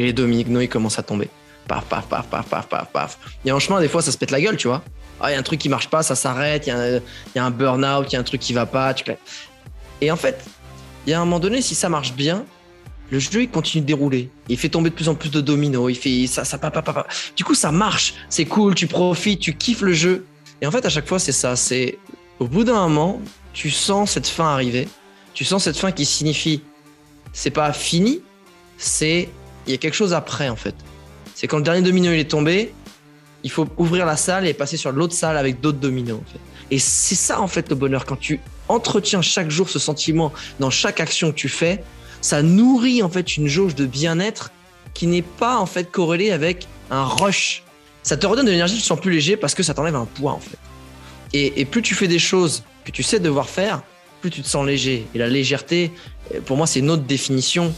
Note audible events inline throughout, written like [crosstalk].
Et les dominos, ils commencent à tomber. Paf, paf, paf, paf, paf, paf, paf. Et en chemin, des fois, ça se pète la gueule, tu vois. Ah, il y a un truc qui marche pas, ça s'arrête, il y, a un burn-out, il y a un truc qui va pas. Et en fait, il y a un moment donné, si ça marche bien, le jeu il continue de dérouler. Il fait tomber de plus en plus de dominos. Il fait ça, ça, papa, papa. Du coup, ça marche. C'est cool. Tu profites, tu kiffes le jeu. Et en fait, à chaque fois, c'est ça. C'est au bout d'un moment, tu sens cette fin arriver. Tu sens cette fin qui signifie c'est pas fini, c'est il y a quelque chose après en fait. C'est quand le dernier domino il est tombé, il faut ouvrir la salle et passer sur l'autre salle avec d'autres dominos. Et c'est ça en fait le bonheur quand tu entretiens chaque jour ce sentiment dans chaque action que tu fais, ça nourrit en fait une jauge de bien-être qui n'est pas en fait corrélée avec un rush. Ça te redonne de l'énergie, tu te sens plus léger parce que ça t'enlève un poids en fait. Et, et, plus tu fais des choses que tu sais devoir faire, plus tu te sens léger. Et la légèreté, pour moi, c'est une autre définition.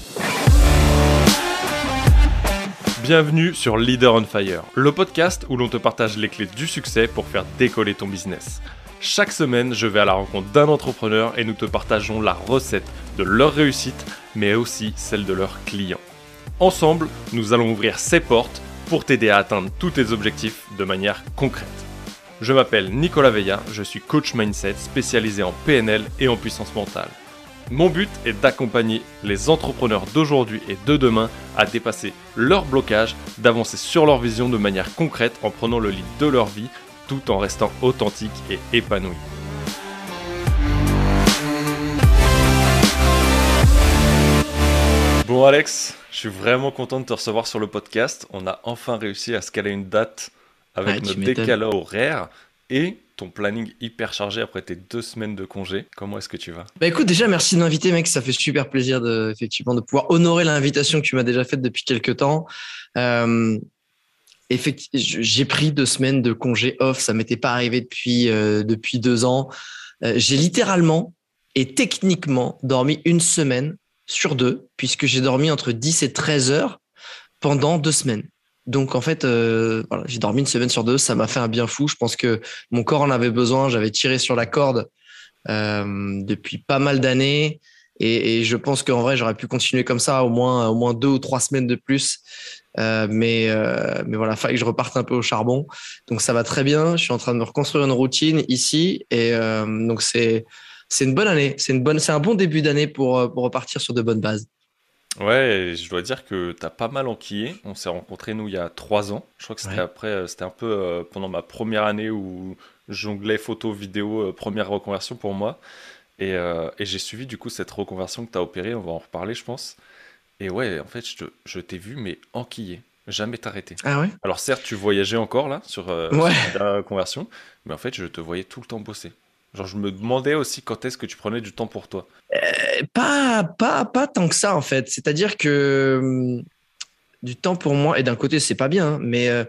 Bienvenue sur Leader on Fire, le podcast où l'on te partage les clés du succès pour faire décoller ton business. Chaque semaine, je vais à la rencontre d'un entrepreneur et nous te partageons la recette de leur réussite, mais aussi celle de leurs clients. Ensemble, nous allons ouvrir ces portes pour t'aider à atteindre tous tes objectifs de manière concrète. Je m'appelle Nicolas Veilla, je suis coach mindset spécialisé en PNL et en puissance mentale. Mon but est d'accompagner les entrepreneurs d'aujourd'hui et de demain à dépasser leurs blocages, d'avancer sur leur vision de manière concrète en prenant le lead de leur vie tout en restant authentique et épanoui. Bon Alex, je suis vraiment content de te recevoir sur le podcast. On a enfin réussi à se caler une date avec notre décalage horaire et planning hyper chargé après tes deux semaines de congé. Comment est-ce que tu vas? Bah écoute, déjà merci de m'inviter, mec. Ça fait super plaisir de, effectivement de pouvoir honorer l'invitation que tu m'as déjà faite depuis quelques temps. Euh, j'ai pris deux semaines de congé off. Ça m'était pas arrivé depuis euh, depuis deux ans. Euh, j'ai littéralement et techniquement dormi une semaine sur deux, puisque j'ai dormi entre 10 et 13 heures pendant deux semaines. Donc en fait, euh, voilà, j'ai dormi une semaine sur deux, ça m'a fait un bien fou. Je pense que mon corps en avait besoin. J'avais tiré sur la corde euh, depuis pas mal d'années, et, et, je pense qu'en vrai, j'aurais pu continuer comme ça au moins au moins deux ou trois semaines de plus. Euh, mais euh, mais voilà, fallait que je reparte un peu au charbon. Donc ça va très bien. Je suis en train de me reconstruire une routine ici, et euh, donc c'est c'est une bonne année. C'est une bonne, c'est un bon début d'année pour pour repartir sur de bonnes bases. Ouais, je dois dire que tu as pas mal enquillé. On s'est rencontrés, nous, il y a trois ans. Je crois que c'était après, euh, c'était un peu euh, pendant ma première année où jonglais photo, vidéo, euh, première reconversion pour moi. Et, et j'ai suivi du coup cette reconversion que tu as opérée. On va en reparler, je pense. Et ouais, en fait, je, je t'ai vu, mais enquillé. Jamais t'arrêter. Ah ouais? Alors certes, tu voyageais encore là sur, ouais. la reconversion, mais en fait, je te voyais tout le temps bosser. Genre, je me demandais aussi quand est-ce que tu prenais du temps pour toi. Euh, pas, pas, pas tant que ça, en fait. C'est-à-dire que hum, du temps pour moi, et d'un côté, c'est pas bien, hein, mais euh,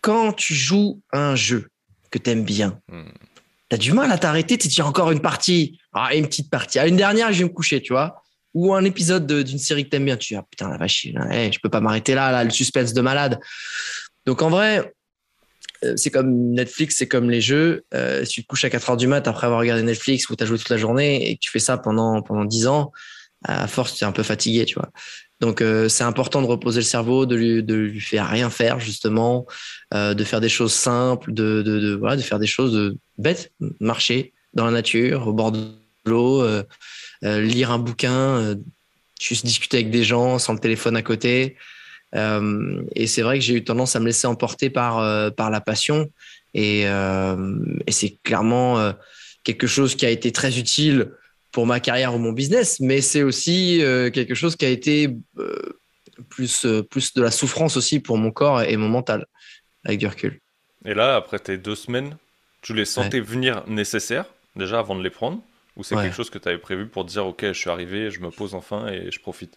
quand tu joues un jeu que tu aimes bien, hmm. tu as du mal à t'arrêter, tu dis encore une partie, ah, une petite partie, ah, une dernière, je vais me coucher, tu vois. Ou un épisode d'une série que tu aimes bien, tu dis, ah putain, la vache, là, je peux pas m'arrêter là, là, le suspense de malade. Donc en vrai, c'est comme Netflix, c'est comme les jeux. Euh, si tu te couches à 4 heures du mat après avoir regardé Netflix ou tu as joué toute la journée et que tu fais ça pendant, pendant 10 ans, à force, tu es un peu fatigué, tu vois. Donc, euh, c'est important de reposer le cerveau, de lui, de lui faire rien faire, justement, de faire des choses simples, de, de, voilà, de faire des choses bêtes, marcher dans la nature, au bord de l'eau, lire un bouquin, juste discuter avec des gens sans le téléphone à côté. Euh, et c'est vrai que j'ai eu tendance à me laisser emporter par, euh, par la passion. Et, euh, et c'est clairement quelque chose qui a été très utile pour ma carrière ou mon business, mais c'est aussi quelque chose qui a été plus, plus de la souffrance aussi pour mon corps et mon mental, avec du recul. Et là, après tes deux semaines, tu les sentais venir nécessaires, déjà avant de les prendre? Ou c'est quelque chose que tu avais prévu pour dire, OK, je suis arrivé, je me pose enfin et je profite?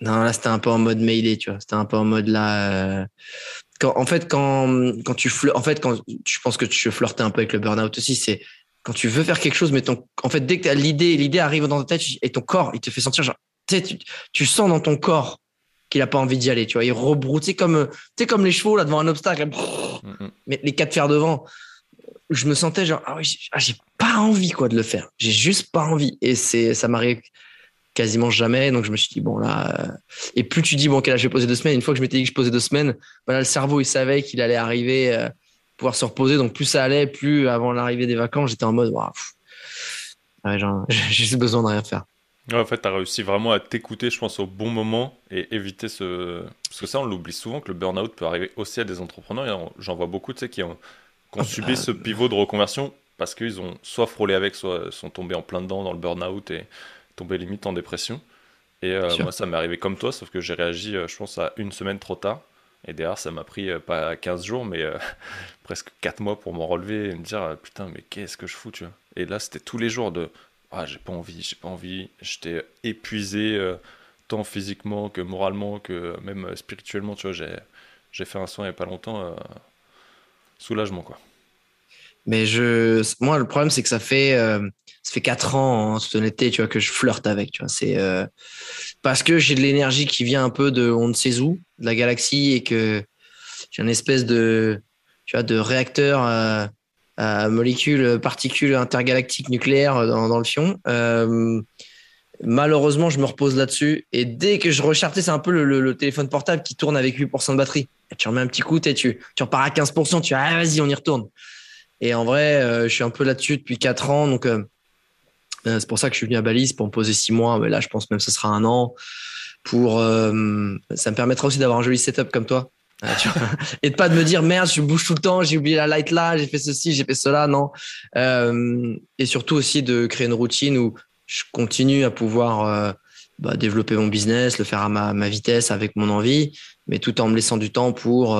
Non, là, c'était un peu en mode Mayday, tu vois. C'était un peu en mode là. Euh, quand, en fait, quand, quand tu en fait, quand je pense que tu flirtais un peu avec le burn-out aussi, c'est quand tu veux faire quelque chose, mais ton, en fait, dès que as l'idée, l'idée arrive dans ta tête et ton corps, il te fait sentir genre, tu, tu sens dans ton corps qu'il a pas envie d'y aller, tu vois. Il rebroute, comme, tu comme les chevaux là devant un obstacle, mais les quatre fers devant. Je me sentais genre, ah oui, ah, j'ai pas envie quoi de le faire. J'ai juste pas envie. Et c'est, ça m'arrive quasiment jamais. Donc je me suis dit, bon là, euh, et plus tu dis, bon, quel âge je vais poser deux semaines, une fois que je m'étais dit que je posais deux semaines, voilà, le cerveau, il savait qu'il allait arriver, euh, pouvoir se reposer. Donc plus ça allait, plus avant l'arrivée des vacances, j'étais en mode, waouh, [laughs] j'ai juste besoin de rien faire. en fait, tu as réussi vraiment à t'écouter, je pense, au bon moment et éviter ce. Parce que ça, on l'oublie souvent que le burn-out peut arriver aussi à des entrepreneurs. J'en vois beaucoup, tu sais, qui ont, qui ont ah, subi bah, ce pivot de reconversion parce qu'ils ont soit frôlé avec, soit sont tombés en plein dedans dans le burn-out et tombé limite en dépression. Et euh, moi, ça m'est arrivé comme toi, sauf que j'ai réagi, euh, je pense, à une semaine trop tard. Et derrière, ça m'a pris euh, pas 15 jours, mais [laughs] presque 4 mois pour m'en relever et me dire putain, mais qu'est-ce que je fous, tu vois. Et là, c'était tous les jours de ah, j'ai pas envie, j'ai pas envie. J'étais épuisé, tant physiquement que moralement, que même spirituellement, tu vois. J'ai fait un soin il n'y a pas longtemps, soulagement, quoi. Mais je, moi, le problème, c'est que ça fait, euh, ça fait quatre ans, en toute honnêteté, tu vois, que je flirte avec, tu vois. C'est euh, parce que j'ai de l'énergie qui vient un peu de on ne sait où, de la galaxie, et que j'ai une espèce de, tu vois, de réacteur à, molécules, particules intergalactiques nucléaires dans, le fion. Euh, malheureusement, je me repose là-dessus. Et dès que je recharge, c'est un peu le, téléphone portable qui tourne avec 8% de batterie. tu remets un petit coup, tu, tu repars à 15%, tu ah, vas-y, on y retourne. Et en vrai, euh, je suis un peu là-dessus depuis quatre ans. Donc, c'est pour ça que je suis venu à Balise pour me poser six mois. Mais là, je pense même que ce sera un an. Pour, ça me permettra aussi d'avoir un joli setup comme toi. [laughs] et de pas de me dire merde, je bouge tout le temps, j'ai oublié la light là, j'ai fait ceci, j'ai fait cela, non. et surtout aussi de créer une routine où je continue à pouvoir bah, développer mon business, le faire à ma, ma, vitesse avec mon envie, mais tout en me laissant du temps pour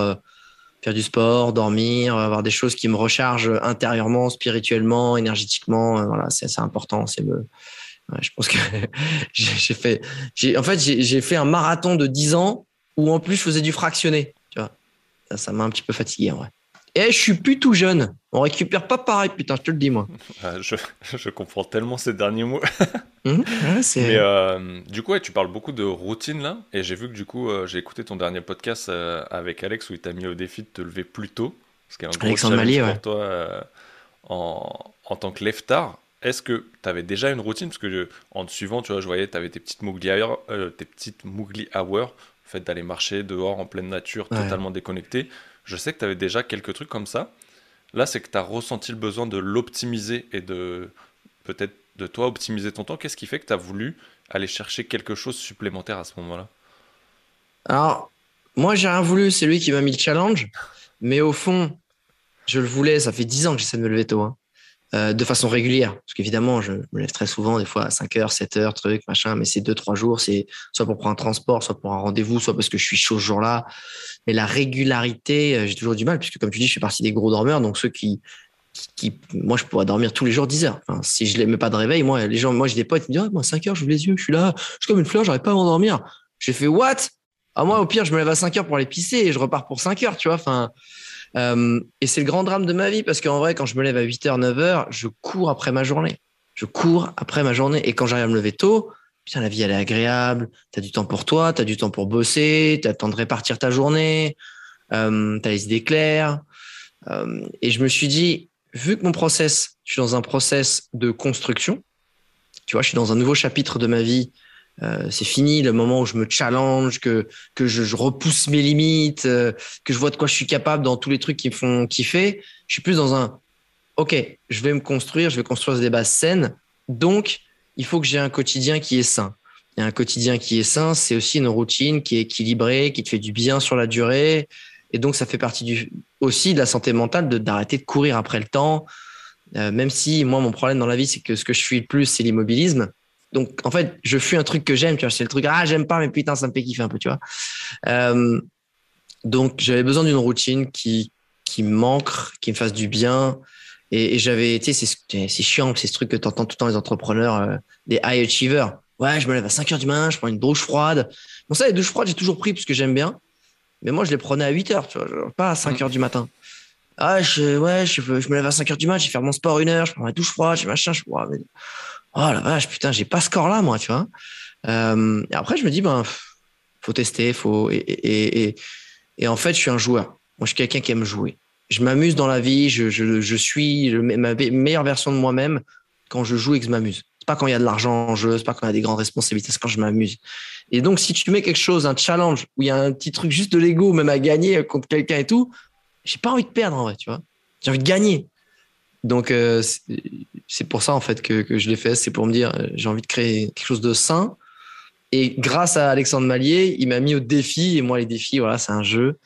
faire du sport, dormir, avoir des choses qui me rechargent intérieurement, spirituellement, énergétiquement. Euh, voilà, c'est important. C'est me... je pense que [laughs] j'ai fait, en fait, j'ai fait un marathon de 10 ans où en plus je faisais du fractionné. Tu vois, ça m'a un petit peu fatigué en vrai. Et je suis plus tout jeune. On récupère pas pareil, putain, je te le dis, moi. Ah, je, [laughs] je comprends tellement ces derniers mots. [laughs] Mmh, Mais euh, du coup, tu parles beaucoup de routine là. Et j'ai vu que du coup, euh, j'ai écouté ton dernier podcast euh, avec Alex où il t'a mis au défi de te lever plus tôt. Ce qui est un gros challenge pour toi en, en, tant que leftard. Est-ce que tu avais déjà une routine? Parce que en te suivant, tu vois, je voyais tu avais tes petites Mougli hours, tes petites Mougli hours, le fait d'aller marcher dehors en pleine nature, totalement déconnecté. Je sais que tu avais déjà quelques trucs comme ça. Là, c'est que tu as ressenti le besoin de l'optimiser et de peut-être de toi optimiser ton temps. Qu'est-ce qui fait que tu as voulu aller chercher quelque chose supplémentaire à ce moment-là? Alors, moi, j'ai rien voulu. C'est lui qui m'a mis le challenge. Mais au fond, je le voulais. Ça fait 10 ans que j'essaie de me lever tôt. Hein. Euh, de façon régulière. Parce qu'évidemment, je me lève très souvent, des fois à 5 heures, 7 heures, truc, machin, mais c'est 2-3 jours, c'est soit pour prendre un transport, soit pour un rendez-vous, soit parce que je suis chaud ce jour-là. Mais la régularité, euh, j'ai toujours du mal, puisque comme tu dis, je suis parti des gros dormeurs, donc ceux qui, qui, moi, je pourrais dormir tous les jours 10 heures. Si je n'aimais pas de réveil, moi, les gens, moi, j'ai des potes qui me disent, ah, moi, 5 heures, j'ouvre les yeux, je suis là, je suis comme une fleur, j'arrive pas à m'endormir. J'ai fait, what? Ah, moi, au pire, je me lève à 5 heures pour aller pisser et je repars pour 5 heures, tu vois. Enfin, euh, et c'est le grand drame de ma vie parce qu'en vrai, quand je me lève à 8h, 9h, je cours après ma journée. Je cours après ma journée. Et quand j'arrive à me lever tôt, la vie, elle est agréable. Tu as du temps pour toi, tu as du temps pour bosser, tu as le temps de répartir ta journée, euh, tu as les idées claires. Euh, et je me suis dit, vu que mon process, je suis dans un process de construction, tu vois, je suis dans un nouveau chapitre de ma vie euh, c'est fini le moment où je me challenge, que que je, repousse mes limites, euh, que je vois de quoi je suis capable dans tous les trucs qui me font kiffer. Je suis plus dans un OK, je vais me construire, je vais construire des bases saines. Donc, il faut que j'ai un quotidien qui est sain. Et un quotidien qui est sain, c'est aussi une routine qui est équilibrée, qui te fait du bien sur la durée. Et donc, ça fait partie aussi de la santé mentale de d'arrêter de courir après le temps. Euh, même si moi, mon problème dans la vie, c'est que ce que je suis le plus, c'est l'immobilisme. Donc, en fait, je fuis un truc que j'aime, tu vois. C'est le truc, ah, j'aime pas, mais putain, ça me fait kiffer un peu, tu vois. Euh, donc, j'avais besoin d'une routine qui, qui me manque, qui me fasse du bien. Et, j'avais été, c'est chiant, c'est ce truc que tu entends tout le temps les entrepreneurs, euh, des high achievers. Ouais, je me lève à 5 heures du matin, je prends une douche froide. Bon, ça, les douches froides, j'ai toujours pris parce que j'aime bien. Mais moi, je les prenais à 8 heures, tu vois, pas à 5 heures du matin. Ah, je, ouais, je, je me lève à 5 heures du matin, je vais faire mon sport une heure, je prends ma douche froide, je machin, je, mais oh la vache, putain, j'ai pas ce corps-là, moi, tu vois. Euh, après, je me dis, ben, faut tester, faut. Et, et, et, et, en fait, je suis un joueur. Moi, je suis quelqu'un qui aime jouer. Je m'amuse dans la vie, je, je, je suis ma meilleure version de moi-même quand je joue et que je m'amuse. C'est pas quand il y a de l'argent en jeu, c'est pas quand il y a des grandes responsabilités, c'est quand je m'amuse. Et donc, si tu mets quelque chose, un challenge, où il y a un petit truc juste de l'ego, même à gagner contre quelqu'un et tout, j'ai pas envie de perdre en vrai, tu vois. J'ai envie de gagner. Donc, euh, c'est pour ça en fait que, que je l'ai fait. C'est pour me dire, euh, j'ai envie de créer quelque chose de sain. Et grâce à Alexandre Mallier, il m'a mis au défi. Et moi, les défis, voilà, c'est un jeu.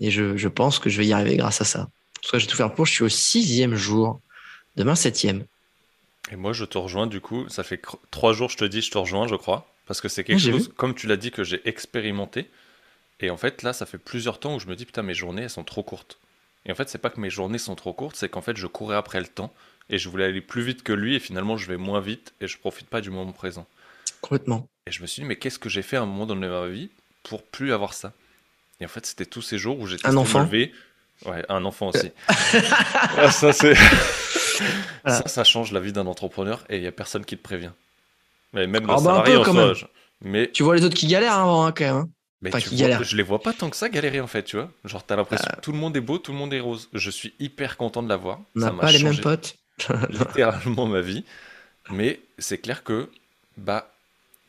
Et je, je, pense que je vais y arriver grâce à ça. Parce que je vais tout faire pour. Je suis au sixième jour. Demain, septième. Et moi, je te rejoins du coup. Ça fait trois jours, je te dis, je te rejoins, je crois. Parce que c'est quelque chose, comme tu l'as dit, que j'ai expérimenté. Et en fait, là, ça fait plusieurs temps où je me dis, putain, mes journées, elles sont trop courtes. Et en fait, c'est pas que mes journées sont trop courtes, c'est qu'en fait, je courais après le temps et je voulais aller plus vite que lui et finalement, je vais moins vite et je profite pas du moment présent. Complètement. Et je me suis dit, mais qu'est-ce que j'ai fait à un moment donné de ma vie pour plus avoir ça? Et en fait, c'était tous ces jours où j'étais un enfant. Lever. Ouais, un enfant aussi. [laughs] ça, c'est. [laughs] ça, ça change la vie d'un entrepreneur et il y a personne qui te prévient. Mais même dans ah bah en soi. Mais... Tu vois les autres qui galèrent avant, hein, quand même. Hein. Mais je les vois pas tant que ça galérer en fait, tu vois. Genre, t'as l'impression euh. que tout le monde est beau, tout le monde est rose. Je suis hyper content de l'avoir. On n'a pas les mêmes potes. [laughs] littéralement ma vie. Mais c'est clair que, bah,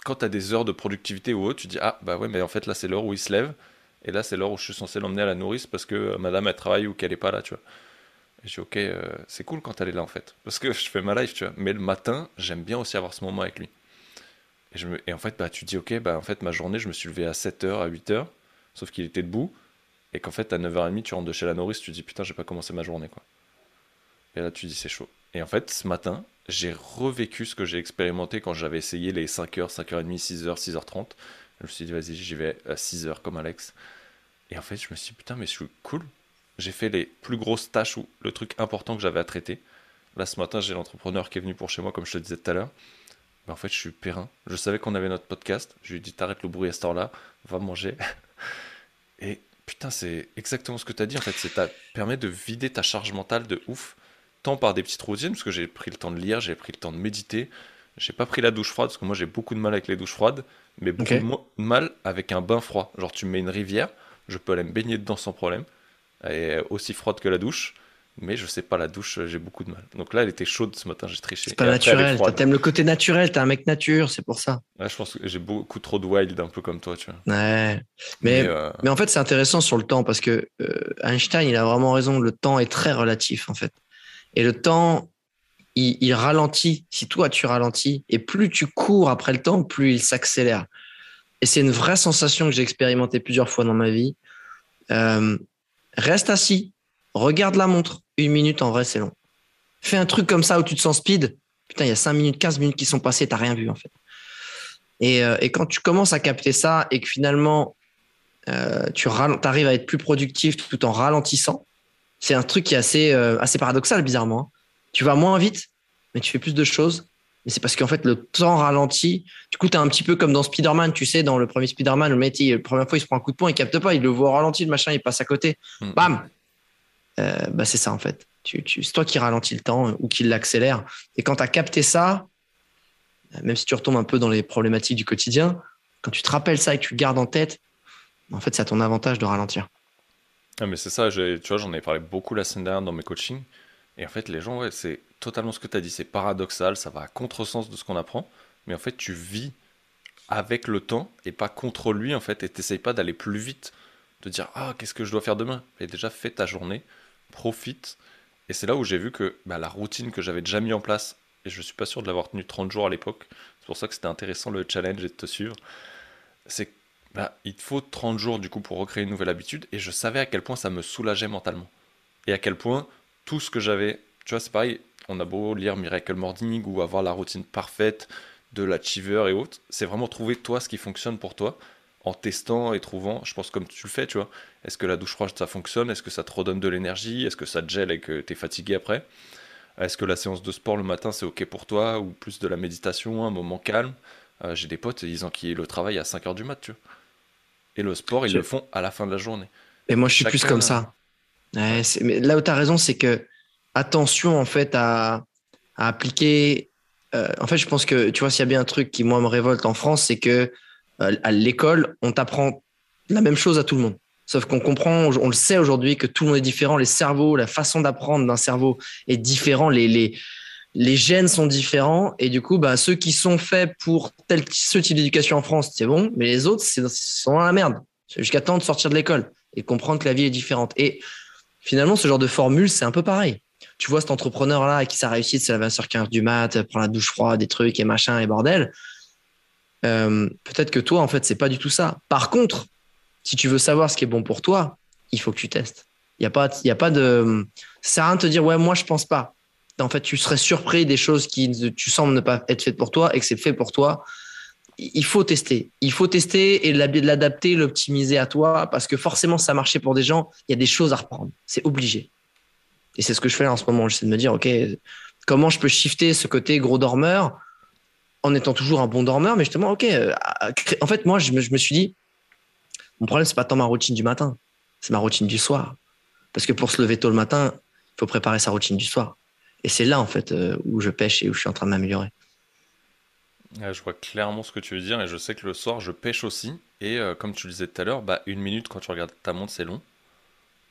quand t'as des heures de productivité ou autre, tu dis, ah, bah ouais, mais en fait, là, c'est l'heure où il se lève. Et là, c'est l'heure où je suis censé l'emmener à la nourrice parce que euh, madame, elle travaille ou qu'elle est pas là, tu vois. Et je dis, ok, euh, c'est cool quand elle est là, en fait. Parce que [laughs] je fais ma life, tu vois. Mais le matin, j'aime bien aussi avoir ce moment avec lui. Et, en fait, bah, tu dis, ok, bah, en fait, ma journée, je me suis levé à 7h, à 8h, sauf qu'il était debout. Et qu'en fait, à 9h30, tu rentres de chez la nourrice, tu dis, putain, j'ai pas commencé ma journée, quoi. Et là, tu dis, c'est chaud. Et en fait, ce matin, j'ai revécu ce que j'ai expérimenté quand j'avais essayé les 5h, 5h30, 6h, 6h30. Je me suis dit, vas-y, j'y vais à 6h comme Alex. Et en fait, je me suis dit, putain, mais je suis cool. J'ai fait les plus grosses tâches ou le truc important que j'avais à traiter. Là, ce matin, j'ai l'entrepreneur qui est venu pour chez moi, comme je te disais tout à l'heure en fait, je suis périn. Je savais qu'on avait notre podcast. Je lui ai dit, t'arrêtes le bruit à cette heure-là, va manger. [laughs] Et putain, c'est exactement ce que tu as dit. En fait, ça permet de vider ta charge mentale de ouf. Tant par des petites routines, parce que j'ai pris le temps de lire, j'ai pris le temps de méditer. J'ai pas pris la douche froide, parce que moi j'ai beaucoup de mal avec les douches froides, mais beaucoup de mal avec un bain froid. Genre, tu mets une rivière, je peux aller me baigner dedans sans problème. Elle est aussi froide que la douche mais je sais pas, la douche, j'ai beaucoup de mal. Donc là, elle était chaude ce matin, j'ai triché. C'est pas naturel, t'aimes le côté naturel, t'es un mec nature, c'est pour ça. Je pense que j'ai beaucoup trop de wild, un peu comme toi, tu vois. Ouais, mais, mais, euh, en fait, c'est intéressant sur le temps parce que euh, Einstein, il a vraiment raison, le temps est très relatif en fait. Et le temps, il, il, ralentit, si toi tu ralentis, et plus tu cours après le temps, plus il s'accélère. Et c'est une vraie sensation que j'ai expérimentée plusieurs fois dans ma vie. Euh, reste assis, regarde la montre. Une minute, en vrai, c'est long. Fais un truc comme ça où tu te sens speed. Putain, il y a 5 minutes, 15 minutes qui sont passées, t'as rien vu, en fait. Et, euh, et, quand tu commences à capter ça et que finalement, euh, tu arrives à être plus productif tout en ralentissant, c'est un truc qui est assez, euh, assez paradoxal, bizarrement. Hein. Tu vas moins vite, mais tu fais plus de choses. Mais c'est parce qu'en fait, le temps ralentit. Du coup, tu es un petit peu comme dans Spider-Man, tu sais, dans le premier Spider-Man, le mec, la première fois, il se prend un coup de poing, il capte pas, il le voit au ralenti, le machin, il passe à côté. Mm. Bam bah, c'est ça en fait. Tu, c'est toi qui ralentis le temps ou qui l'accélère. Et quand tu as capté ça, même si tu retombes un peu dans les problématiques du quotidien, quand tu te rappelles ça et que tu le gardes en tête, en fait, c'est à ton avantage de ralentir. Ah, mais c'est ça, tu vois, j'en ai parlé beaucoup la semaine dernière dans mes coachings. Et en fait, les gens, ouais, c'est totalement ce que tu as dit. C'est paradoxal, ça va à contresens de ce qu'on apprend. Mais en fait, tu vis avec le temps et pas contre lui, en fait. Et t'essayes pas d'aller plus vite, de dire, ah, qu'est-ce que je dois faire demain? Et déjà, fais ta journée profite. Et c'est là où j'ai vu que bah, la routine que j'avais déjà mis en place, et je suis pas sûr de l'avoir tenu 30 jours à l'époque, c'est pour ça que c'était intéressant le challenge et de te suivre, c'est bah, il faut 30 jours du coup pour recréer une nouvelle habitude, et je savais à quel point ça me soulageait mentalement. Et à quel point tout ce que j'avais, tu vois, c'est pareil, on a beau lire Miracle Morning ou avoir la routine parfaite de l'achiever et autres, c'est vraiment trouver toi ce qui fonctionne pour toi en testant et trouvant, je pense comme tu le fais, tu vois. Est-ce que la douche froide ça fonctionne? Est-ce que ça te redonne de l'énergie? Est-ce que ça te gèle et que tu es fatigué après? Est-ce que la séance de sport le matin c'est ok pour toi? Ou plus de la méditation, un moment calme? Euh, J'ai des potes, ils ont qui le travail à 5h du mat, tu vois. Et le sport, ils le font à la fin de la journée. Et moi je suis plus comme ça. mais là où tu as raison, c'est que attention en fait à, appliquer. Euh, en fait, je pense que tu vois, s'il y a bien un truc qui moi me révolte en France, c'est que à l'école, on t'apprend la même chose à tout le monde. Sauf qu'on comprend, on le sait aujourd'hui que tout le monde est différent. Les cerveaux, la façon d'apprendre d'un cerveau est différent. Les, les, les gènes sont différents et du coup, bah, ceux qui sont faits pour tel, ce type d'éducation en France, c'est bon, mais les autres, c'est sont dans la merde jusqu'à temps de sortir de l'école et comprendre que la vie est différente. Et finalement, ce genre de formule, c'est un peu pareil. Tu vois cet entrepreneur-là qui ça réussi, c'est la 20 h 15 du mat, prend la douche froide, des trucs et machin et bordel. Euh, peut-être que toi, en fait, c'est pas du tout ça. Par contre, si tu veux savoir ce qui est bon pour toi, il faut que tu testes. Il n'y a pas, y a pas de, ça rien de te dire, ouais, moi, je pense pas. En fait, tu serais surpris des choses qui, tu sembles ne pas être faites pour toi et que c'est fait pour toi. Il faut tester. Il faut tester et l'adapter, l'optimiser à toi parce que forcément, ça a marché pour des gens. Il y a des choses à reprendre. C'est obligé. Et c'est ce que je fais en ce moment. J'essaie de me dire, OK, comment je peux shifter ce côté gros dormeur en étant toujours un bon dormeur, mais justement, OK. Euh, en fait, moi, je me, je me suis dit, mon problème, c'est pas tant ma routine du matin, c'est ma routine du soir. Parce que pour se lever tôt le matin, il faut préparer sa routine du soir. Et c'est là, en fait, euh, où je pêche et où je suis en train de m'améliorer. je vois clairement ce que tu veux dire et je sais que le soir, je pêche aussi. Et euh, comme tu le disais tout à l'heure, bah, une minute quand tu regardes ta montre, c'est long.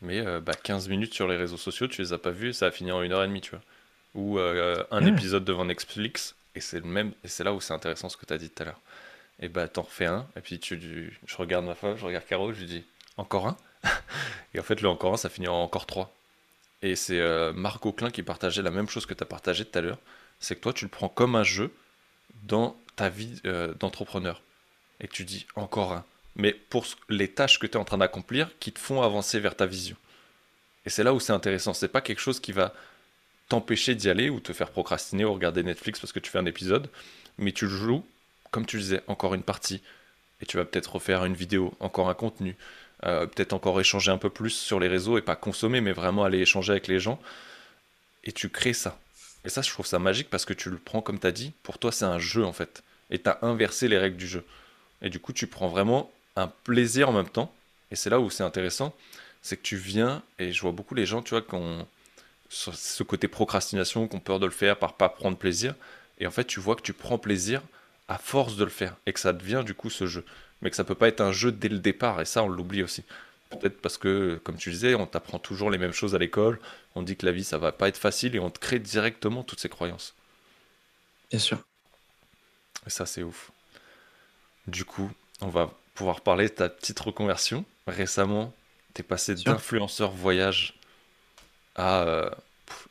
Mais euh, bah, 15 minutes sur les réseaux sociaux, tu les as pas vus et ça a fini en une heure et demie, tu vois. Ou un épisode devant Netflix et c'est même. C'est là où c'est intéressant ce que tu as dit tout à l'heure. Et bah, t'en refais un. Et puis tu, je regarde ma femme, je regarde Caro, je lui dis encore un? [laughs] et en fait, le encore un, ça finit en encore trois. Et c'est euh, Marc qui partageait la même chose que tu as partagé tout à l'heure. C'est que toi, tu le prends comme un jeu dans ta vie euh, d'entrepreneur. Et tu dis encore un. Mais pour les tâches que tu es en train d'accomplir qui te font avancer vers ta vision. Et c'est là où c'est intéressant. C'est pas quelque chose qui va t'empêcher d'y aller ou te faire procrastiner ou regarder Netflix parce que tu fais un épisode. Mais tu joues, comme tu disais, encore une partie. Et tu vas peut-être refaire une vidéo, encore un contenu, euh, peut-être encore échanger un peu plus sur les réseaux et pas consommer, mais vraiment aller échanger avec les gens. Et tu crées ça. Et ça, je trouve ça magique parce que tu le prends comme tu as dit. Pour toi, c'est un jeu en fait. Et tu as inversé les règles du jeu. Et du coup, tu prends vraiment un plaisir en même temps. Et c'est là où c'est intéressant. C'est que tu viens, et je vois beaucoup les gens, tu vois, qui ont ce côté procrastination, qui ont peur de le faire par pas prendre plaisir. Et en fait, tu vois que tu prends plaisir à force de le faire. Et que ça devient du coup ce jeu mais que ça peut pas être un jeu dès le départ, et ça on l'oublie aussi. Peut-être parce que, comme tu disais, on t'apprend toujours les mêmes choses à l'école, on dit que la vie ça va pas être facile et on te crée directement toutes ces croyances. Bien sûr. Et ça c'est ouf. Du coup, on va pouvoir parler de ta petite reconversion. Récemment, tu es passé d'influenceur voyage à, euh,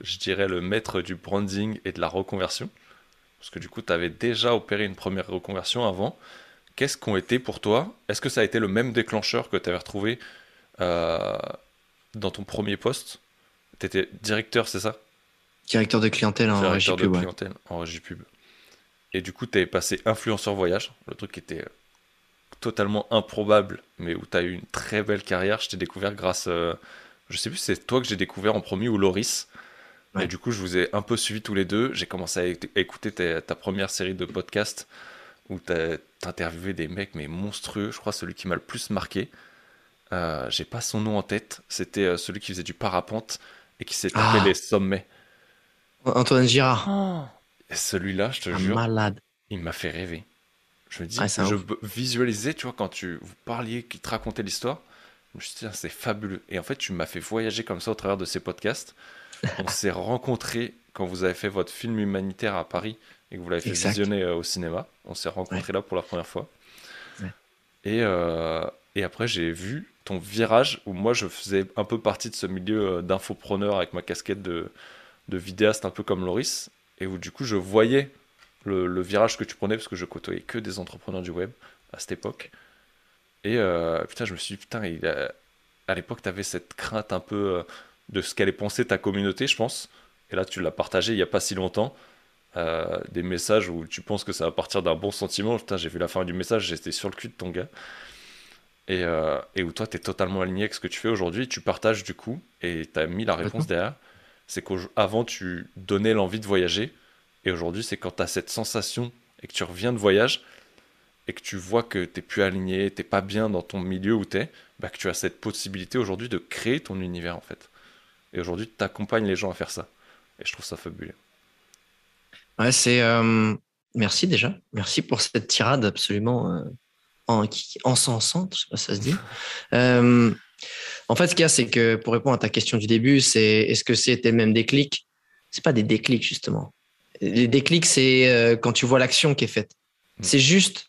je dirais, le maître du branding et de la reconversion. Parce que du coup, tu avais déjà opéré une première reconversion avant. Qu'est-ce qu'ont été pour toi Est-ce que ça a été le même déclencheur que tu avais retrouvé euh, dans ton premier poste? Tu étais directeur, c'est ça? Directeur de clientèle en régie pub. de clientèle en régie pub. Et du coup, tu avais passé influenceur voyage, le truc qui était totalement improbable, mais où tu as eu une très belle carrière. Je t'ai découvert grâce. Euh, je sais plus, c'est toi que j'ai découvert en premier ou Loris. Et du coup, je vous ai un peu suivi tous les deux. J'ai commencé à écouter ta, première série de podcasts où interviewé des mecs mais monstrueux. Je crois celui qui m'a le plus marqué. Euh, j'ai pas son nom en tête. C'était euh, celui qui faisait du parapente et qui s'est tapé ah. les sommets. Antoine Girard. Oh. Celui-là, je te jure. Malade. Il m'a fait rêver. Je me dis, ah, je visualisais, tu vois, quand tu vous parliez, qui te racontait l'histoire. Je me suis dit, c'est fabuleux. Et en fait, tu m'as fait voyager comme ça au travers de ces podcasts. On s'est [laughs] rencontrés quand vous avez fait votre film humanitaire à Paris et que vous l'avez fait visionner euh, au cinéma. On s'est rencontrés là pour la première fois. Et, euh, et après, j'ai vu ton virage où moi, je faisais un peu partie de ce milieu euh, d'infopreneur avec ma casquette de, de vidéaste, un peu comme Loris. Et où du coup, je voyais le, virage que tu prenais parce que je côtoyais que des entrepreneurs du web à cette époque. Et putain, je me suis dit, putain, il à l'époque, tu avais cette crainte un peu de ce qu'allait penser ta communauté, je pense. Et là, tu l'as partagé il n'y a pas si longtemps. Euh, des messages où tu penses que ça va partir d'un bon sentiment. Putain, j'ai vu la fin du message, j'étais sur le cul de ton gars. Et, euh, et où toi, tu es totalement aligné avec ce que tu fais aujourd'hui. Tu partages du coup, et tu as mis la réponse derrière. C'est qu'avant, tu donnais l'envie de voyager. Et aujourd'hui, c'est quand tu as cette sensation et que tu reviens de voyage et que tu vois que tu plus aligné, tu pas bien dans ton milieu où tu es, bah, que tu as cette possibilité aujourd'hui de créer ton univers en fait. Et aujourd'hui, tu accompagnes les gens à faire ça. Et je trouve ça fabuleux. Ouais, c'est. Euh, merci déjà. Merci pour cette tirade absolument euh, en, encensante, je sais pas si ça se dit. [laughs] Euh, en fait, ce qu'il y a, c'est que pour répondre à ta question du début, c'est est-ce que c'était le même déclic C'est pas des déclics, justement. Les déclics, c'est euh, quand tu vois l'action qui est faite. Mm. C'est juste,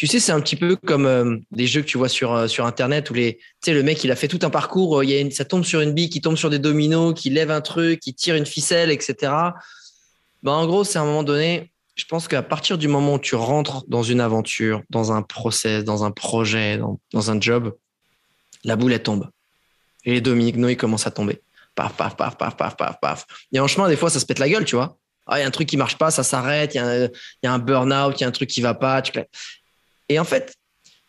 tu sais, c'est un petit peu comme euh, les jeux que tu vois sur, euh, sur Internet où les, tu sais, le mec, il a fait tout un parcours, il y a une, ça tombe sur une bille, qui tombe sur des dominos, qui lève un truc, qui tire une ficelle, etc. Ben, en gros, c'est à un moment donné, je pense qu'à partir du moment où tu rentres dans une aventure, dans un process, dans un projet, dans, dans un job, la boule, elle tombe. Et les dominos, ils commencent à tomber. Paf, paf, paf, paf, paf, paf, paf. Et en chemin, des fois, ça se pète la gueule, tu vois ah, il y a un truc qui marche pas, ça s'arrête, il y, a un burn-out, il y a un truc qui va pas. Et en fait,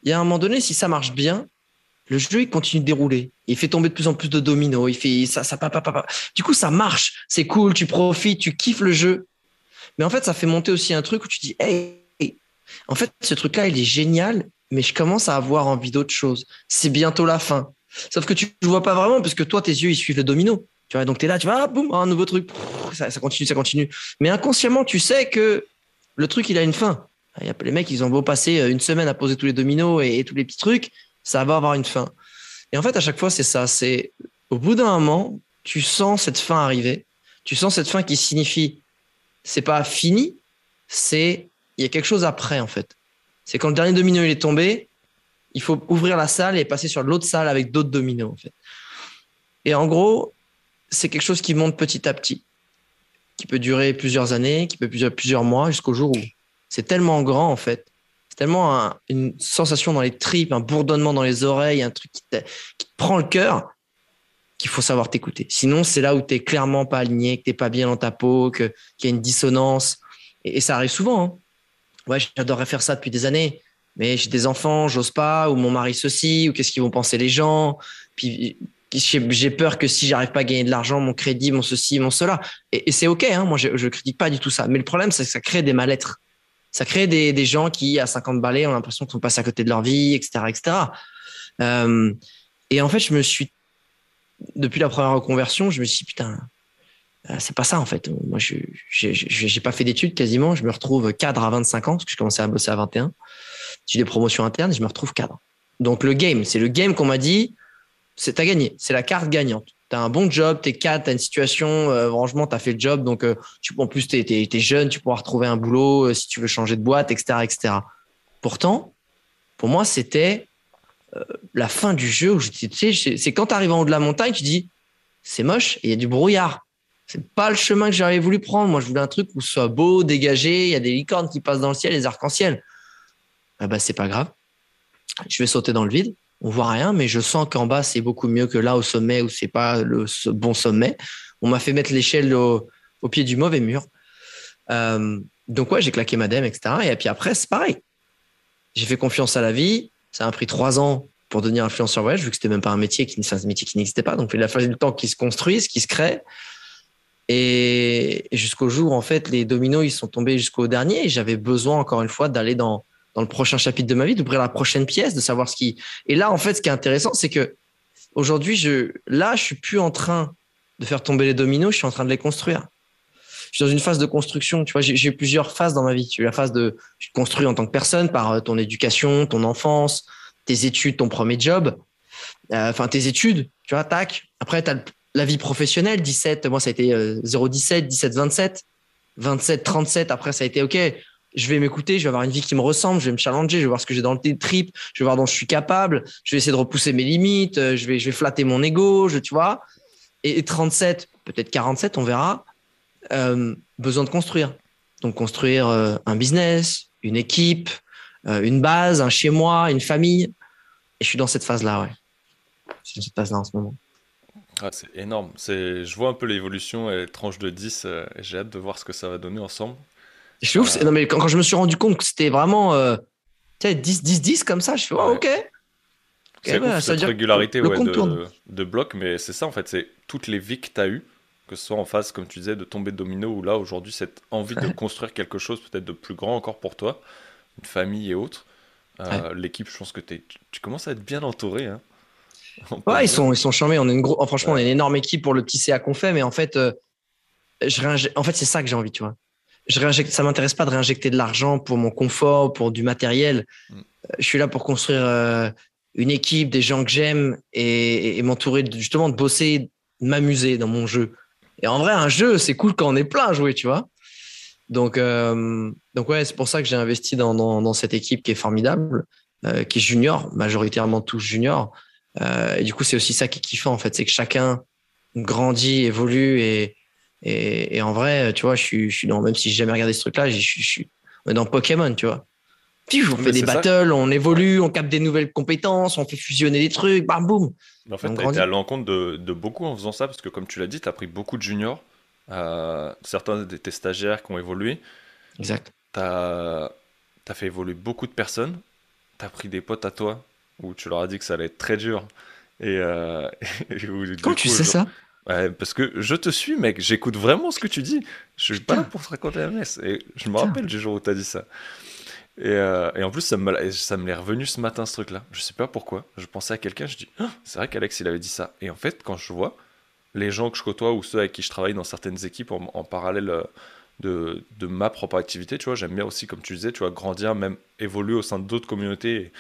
il y a un moment donné, si ça marche bien, le jeu il continue de dérouler. Il fait tomber de plus en plus de dominos. Il fait ça, ça, papa, papa. Du coup, ça marche. C'est cool. Tu profites, tu kiffes le jeu. Mais en fait, ça fait monter aussi un truc où tu dis, hey, en fait, ce truc-là, il est génial, mais je commence à avoir envie d'autre chose. C'est bientôt la fin. Sauf que tu ne vois pas vraiment parce que toi, tes yeux, ils suivent le domino. Tu vois, donc tu es là, tu vas, ah, boum, un nouveau truc. Ça, continue, ça continue. Mais inconsciemment, tu sais que le truc, il a une fin. Les mecs, ils ont beau passer euh, une semaine à poser tous les dominos et, tous les petits trucs, ça va avoir une fin. Et en fait, à chaque fois, c'est ça. C'est au bout d'un moment, tu sens cette fin arriver. Tu sens cette fin qui signifie, c'est pas fini, c'est il y a quelque chose après en fait. C'est quand le dernier domino il est tombé, il faut ouvrir la salle et passer sur l'autre salle avec d'autres dominos en fait. Et en gros, c'est quelque chose qui monte petit à petit, qui peut durer plusieurs années, qui peut durer plusieurs mois, jusqu'au jour où c'est tellement grand en fait. C'est tellement une sensation dans les tripes, un bourdonnement dans les oreilles, un truc qui te, prend le cœur qu'il faut savoir t'écouter. Sinon, c'est là où tu n'es clairement pas aligné, que tu n'es pas bien dans ta peau, qu'il y a une dissonance. Et, ça arrive souvent. Hein. Ouais, j'adorerais faire ça depuis des années, mais j'ai des enfants, j'ose pas, ou mon mari ceci, ou qu'est-ce qu'ils vont penser les gens. Puis j'ai peur que si j'arrive pas à gagner de l'argent, mon crédit, mon ceci, mon cela. Et, c'est OK, hein, moi je, je critique pas du tout ça. Mais le problème, c'est que ça crée des mal-être. Ça crée des, gens qui, à 50 balais, ont l'impression qu'ils sont passés à côté de leur vie, etc. etc. Euh, et en fait, je me suis, depuis la première reconversion, je me suis dit, putain, euh, c'est pas ça en fait. Moi, je j'ai pas fait d'études quasiment. Je me retrouve cadre à 25 ans, parce que je commençais à bosser à 21. J'ai des promotions internes, je me retrouve cadre. Donc le game, c'est le game qu'on m'a dit, c'est t'as gagné. C'est la carte gagnante. Tu as un bon job, tu es cadre, tu as une situation, euh, franchement, tu as fait le job. Donc, euh, tu, en plus, tu es, jeune, tu pourras retrouver un boulot euh, si tu veux changer de boîte, etc. etc. Pourtant, pour moi, c'était la fin du jeu où c'est quand tu arrives en haut de la montagne, tu dis, c'est moche il y a du brouillard. C'est pas le chemin que j'avais voulu prendre. Moi, je voulais un truc où ce soit beau, dégagé, il y a des licornes qui passent dans le ciel, les arcs-en-ciel. Ah bah, c'est pas grave. Je vais sauter dans le vide on voit rien, mais je sens qu'en bas, c'est beaucoup mieux que là au sommet où c'est pas le bon sommet. On m'a fait mettre l'échelle au, pied du mauvais mur. Euh, donc ouais, j'ai claqué madame, etc. Et puis après, c'est pareil. J'ai fait confiance à la vie. Ça a pris trois ans pour devenir influenceur voyage, vu que c'était même pas un métier qui, un métier qui n'existait pas. Donc il a fallu du temps qu'il se construise, qu'il se crée. Et jusqu'au jour, en fait, les dominos, ils sont tombés jusqu'au dernier. J'avais besoin, encore une fois, d'aller dans, dans le prochain chapitre de ma vie, d'ouvrir la prochaine pièce, de savoir ce qui. Et là, en fait, ce qui est intéressant, c'est que aujourd'hui, je, là, je suis plus en train de faire tomber les dominos, je suis en train de les construire. Je suis dans une phase de construction. Tu vois, j'ai eu plusieurs phases dans ma vie. J'ai eu la phase de je construis en tant que personne par euh, ton éducation, ton enfance, tes études, ton premier job, euh, enfin tes études. Tu vois, tac. Après, tu as la vie professionnelle, 17. Moi, ça a été 0,17, 17, 27, 27, 37. Après, ça a été OK je vais m'écouter, je vais avoir une vie qui me ressemble, je vais me challenger, je vais voir ce que j'ai dans le trip, je vais voir dont je suis capable, je vais essayer de repousser mes limites, euh, je vais, flatter mon ego, je, tu vois. Et, 37, peut-être 47, on verra, euh, besoin de construire. Donc construire euh, un business, une équipe, une base, un chez moi, une famille. Et je suis dans cette phase-là, ouais. Je suis dans cette phase-là en ce moment. Ah, c'est énorme. Je vois un peu l'évolution, et tranche de 10, et j'ai hâte de voir ce que ça va donner ensemble. Je suis ouf. Non, mais quand, je me suis rendu compte que c'était vraiment euh, 10, 10, 10 comme ça, je suis oh, ok. C'est okay, cette régularité de, de, bloc, mais c'est ça en fait, c'est toutes les vies que tu as eues, que ce soit en phase, comme tu disais, de tomber de domino, ou là aujourd'hui, cette envie de construire quelque chose peut-être de plus grand encore pour toi, une famille et autres. Euh, l'équipe, je pense que es, tu commences à être bien entouré. Hein, [laughs] ouais, ils sont, ils sont charmés. On est une gros, franchement, on est une énorme équipe pour le petit CA qu'on fait, mais en fait, euh, je en fait c'est ça que j'ai envie, tu vois je réinjecte, ça m'intéresse pas de réinjecter de l'argent pour mon confort, pour du matériel. Mm. Je suis là pour construire euh, une équipe, des gens que j'aime et, m'entourer justement de bosser, de m'amuser dans mon jeu. Et en vrai, un jeu, c'est cool quand on est plein à jouer, tu vois. Donc, donc ouais, c'est pour ça que j'ai investi dans, dans, cette équipe qui est formidable, qui est junior, majoritairement tous juniors. et du coup, c'est aussi ça qui est kiffant, en fait, c'est que chacun grandit, évolue et, et, en vrai, tu vois, je suis, je suis dans, même si j'ai jamais regardé ce truc-là, je suis, je suis dans Pokémon, tu vois. Puis on fait des battles, on évolue, on capte des nouvelles compétences, on fait fusionner des trucs, bam boum. En fait, tu été à l'encontre de, de, beaucoup en faisant ça, parce que comme tu l'as dit, tu as pris beaucoup de juniors, euh, certains de tes stagiaires qui ont évolué. Exact. Tu as, as, fait évoluer beaucoup de personnes, tu as pris des potes à toi, où tu leur as dit que ça allait être très dur. Et, euh, [laughs] Comment tu sais ça? Parce que je te suis, mec, j'écoute vraiment ce que tu dis. Je suis pas là pour te raconter la messe. Et je me rappelle du jour où tu as dit ça. Et, euh, et, en plus, ça me, ça me l'est revenu ce matin, ce truc-là. Je sais pas pourquoi. Je pensais à quelqu'un, je dis, ah, c'est vrai qu'Alex, il avait dit ça. Et en fait, quand je vois les gens que je côtoie ou ceux avec qui je travaille dans certaines équipes en, parallèle euh, de, de, ma propre activité, tu vois, j'aime bien aussi, comme tu disais, tu vois, grandir, même évoluer au sein d'autres communautés et,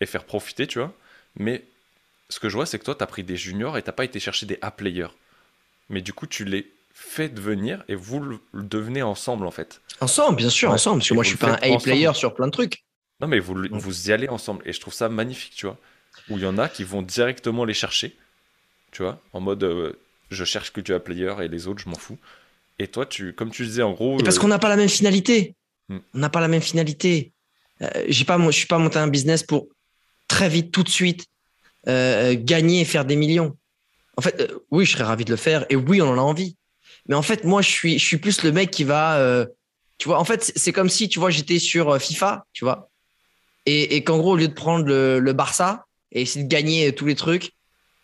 et, faire profiter, tu vois. Mais ce que je vois, c'est que toi, tu as pris des juniors et t'as pas été chercher des A-players mais du coup, tu les fais devenir et vous le devenez ensemble en fait. Ensemble, bien sûr, ensemble. Parce que moi, je suis pas un A-player sur plein de trucs. Non, mais vous, vous y allez ensemble. Et je trouve ça magnifique, tu vois. Où il y en a qui vont directement les chercher, tu vois, en mode euh, je cherche que tu as player et les autres, je m'en fous. Et toi, tu, comme tu disais, en gros. Et parce euh, qu'on n'a pas la même finalité. Hmm. On n'a pas la même finalité. Euh, j'ai pas, je suis pas monté un business pour très vite, tout de suite, gagner et faire des millions. En fait, euh, oui, je serais ravi de le faire et oui, on en a envie. Mais en fait, moi, je suis, je suis plus le mec qui va, euh, tu vois, en fait, c'est comme si, tu vois, j'étais sur euh, FIFA, tu vois, et, et qu'en gros, au lieu de prendre le, le, Barça et essayer de gagner tous les trucs,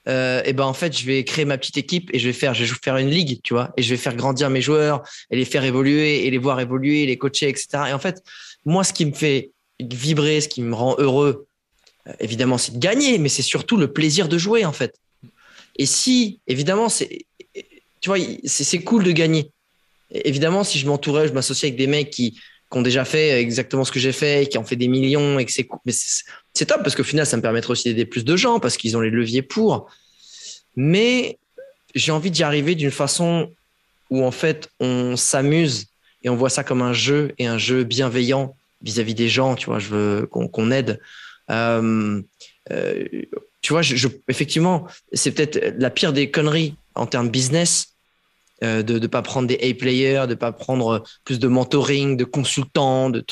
euh, et ben en fait, je vais créer ma petite équipe et je vais faire, je vais faire une ligue, tu vois, et je vais faire grandir mes joueurs et les faire évoluer et les voir évoluer, les coacher, etc. Et en fait, moi, ce qui me fait vibrer, ce qui me rend heureux, évidemment, c'est de gagner, mais c'est surtout le plaisir de jouer, en fait. Et si, évidemment, c'est, tu vois, c'est cool de gagner. Évidemment, si je m'entourais, je m'associe avec des mecs qui, qui, ont déjà fait exactement ce que j'ai fait, qui ont fait des millions et que c'est mais c'est top parce qu'au final, ça me permettrait aussi d'aider plus de gens parce qu'ils ont les leviers pour. Mais j'ai envie d'y arriver d'une façon où en fait, on s'amuse et on voit ça comme un jeu et un jeu bienveillant vis-à-vis des gens. Tu vois, je veux qu'on aide. Euh, euh, tu vois, je, effectivement, c'est peut-être la pire des conneries en termes business euh, de ne pas prendre des A-players, de ne pas prendre plus de mentoring, de consultants. De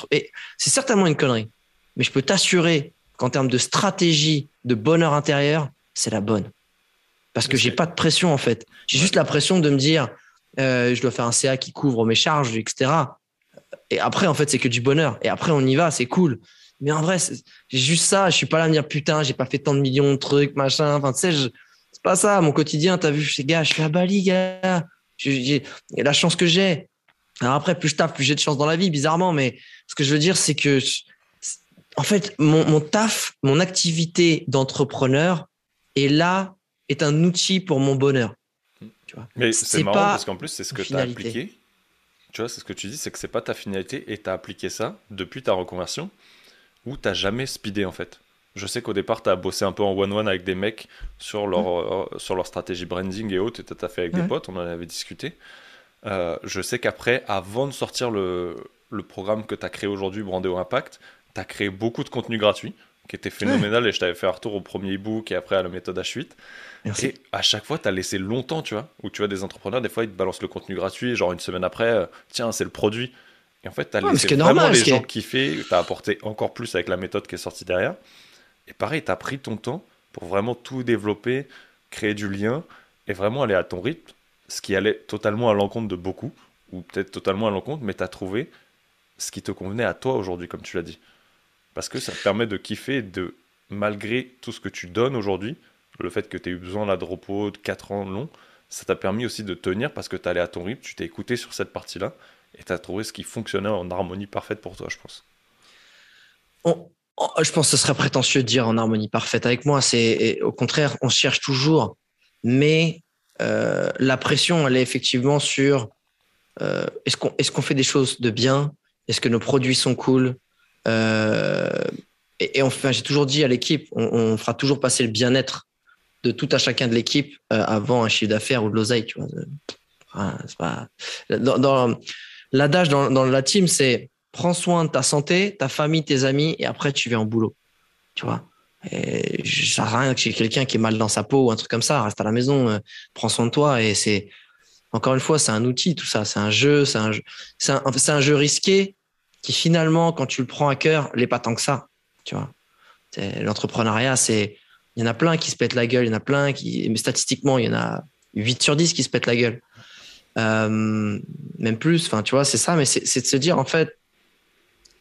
c'est certainement une connerie. Mais je peux t'assurer qu'en termes de stratégie, de bonheur intérieur, c'est la bonne. Parce que j'ai pas de pression, en fait. J'ai juste la pression de me dire, euh, je dois faire un CA qui couvre mes charges, etc. Et après, en fait, c'est que du bonheur. Et après, on y va, c'est cool. Mais en vrai, j'ai juste ça. Je suis pas là à me dire putain, j'ai pas fait tant de millions de trucs, machin. Enfin, tu sais, c'est pas ça. Mon quotidien, t'as vu, ces gars, je suis à Bali, gars. J'ai la chance que j'ai. Alors après, plus je taffe, plus j'ai de chance dans la vie, bizarrement. Mais ce que je veux dire, c'est que, en fait, mon, mon taf, mon activité d'entrepreneur est là, est un outil pour mon bonheur. Tu vois. Mais c'est marrant parce qu'en plus, c'est ce que tu as appliqué. Tu vois, c'est ce que tu dis, c'est que c'est pas ta finalité et tu as appliqué ça depuis ta reconversion ou t'as jamais speedé en fait Je sais qu'au départ, tu as bossé un peu en one-one avec des mecs sur leur, euh, sur leur stratégie branding et autres, et tu as fait avec des potes, on en avait discuté. Euh, je sais qu'après, avant de sortir le, le programme que tu as créé aujourd'hui, Brandéo Impact, tu as créé beaucoup de contenu gratuit qui était phénoménal et je t'avais fait un retour au premier e-book et après à la méthode H8. Et à chaque fois, tu as laissé longtemps, tu vois, où tu vois des entrepreneurs, des fois, ils te balancent le contenu gratuit, genre une semaine après, euh, tiens, c'est le produit. Et en fait, tu as laissé vraiment normal, les gens kiffer, tu as apporté encore plus avec la méthode qui est sortie derrière. Et pareil, tu as pris ton temps pour vraiment tout développer, créer du lien et vraiment aller à ton rythme, ce qui allait totalement à l'encontre de beaucoup, ou peut-être totalement à l'encontre, mais tu as trouvé ce qui te convenait à toi aujourd'hui, comme tu l'as dit. Parce que ça te permet de kiffer, de malgré tout ce que tu donnes aujourd'hui, le fait que tu aies eu besoin là, de repos de 4 ans long, ça t'a permis aussi de tenir parce que tu à ton rythme, tu t'es écouté sur cette partie-là et tu as trouvé ce qui fonctionnait en harmonie parfaite pour toi, je pense. je pense que ce serait prétentieux de dire en harmonie parfaite avec moi. C'est au contraire, on cherche toujours, mais euh, la pression, elle est effectivement sur euh, est-ce qu'on est qu'on fait des choses de bien? Est-ce que nos produits sont cool? Euh, Et, enfin, j'ai toujours dit à l'équipe, on, fera toujours passer le bien-être de tout à chacun de l'équipe avant un chiffre d'affaires ou de l'oseille. Tu vois, l'adage dans, la team, c'est prends soin de ta santé, ta famille, tes amis, et après tu viens au boulot. Tu vois? Et ça rien que chez quelqu'un qui est mal dans sa peau ou un truc comme ça, reste à la maison, euh, prends soin de toi. Et c'est, encore une fois, c'est un outil, tout ça. C'est un jeu, c'est un jeu risqué qui finalement, quand tu le prends à cœur, n'est pas tant que ça. Tu vois? L'entrepreneuriat, c'est, il y en a plein qui se pètent la gueule, il y en a plein qui, mais statistiquement, il y en a 8 sur 10 qui se pètent la gueule. Euh, même plus, enfin, tu vois, c'est ça, mais c'est, de se dire, en fait,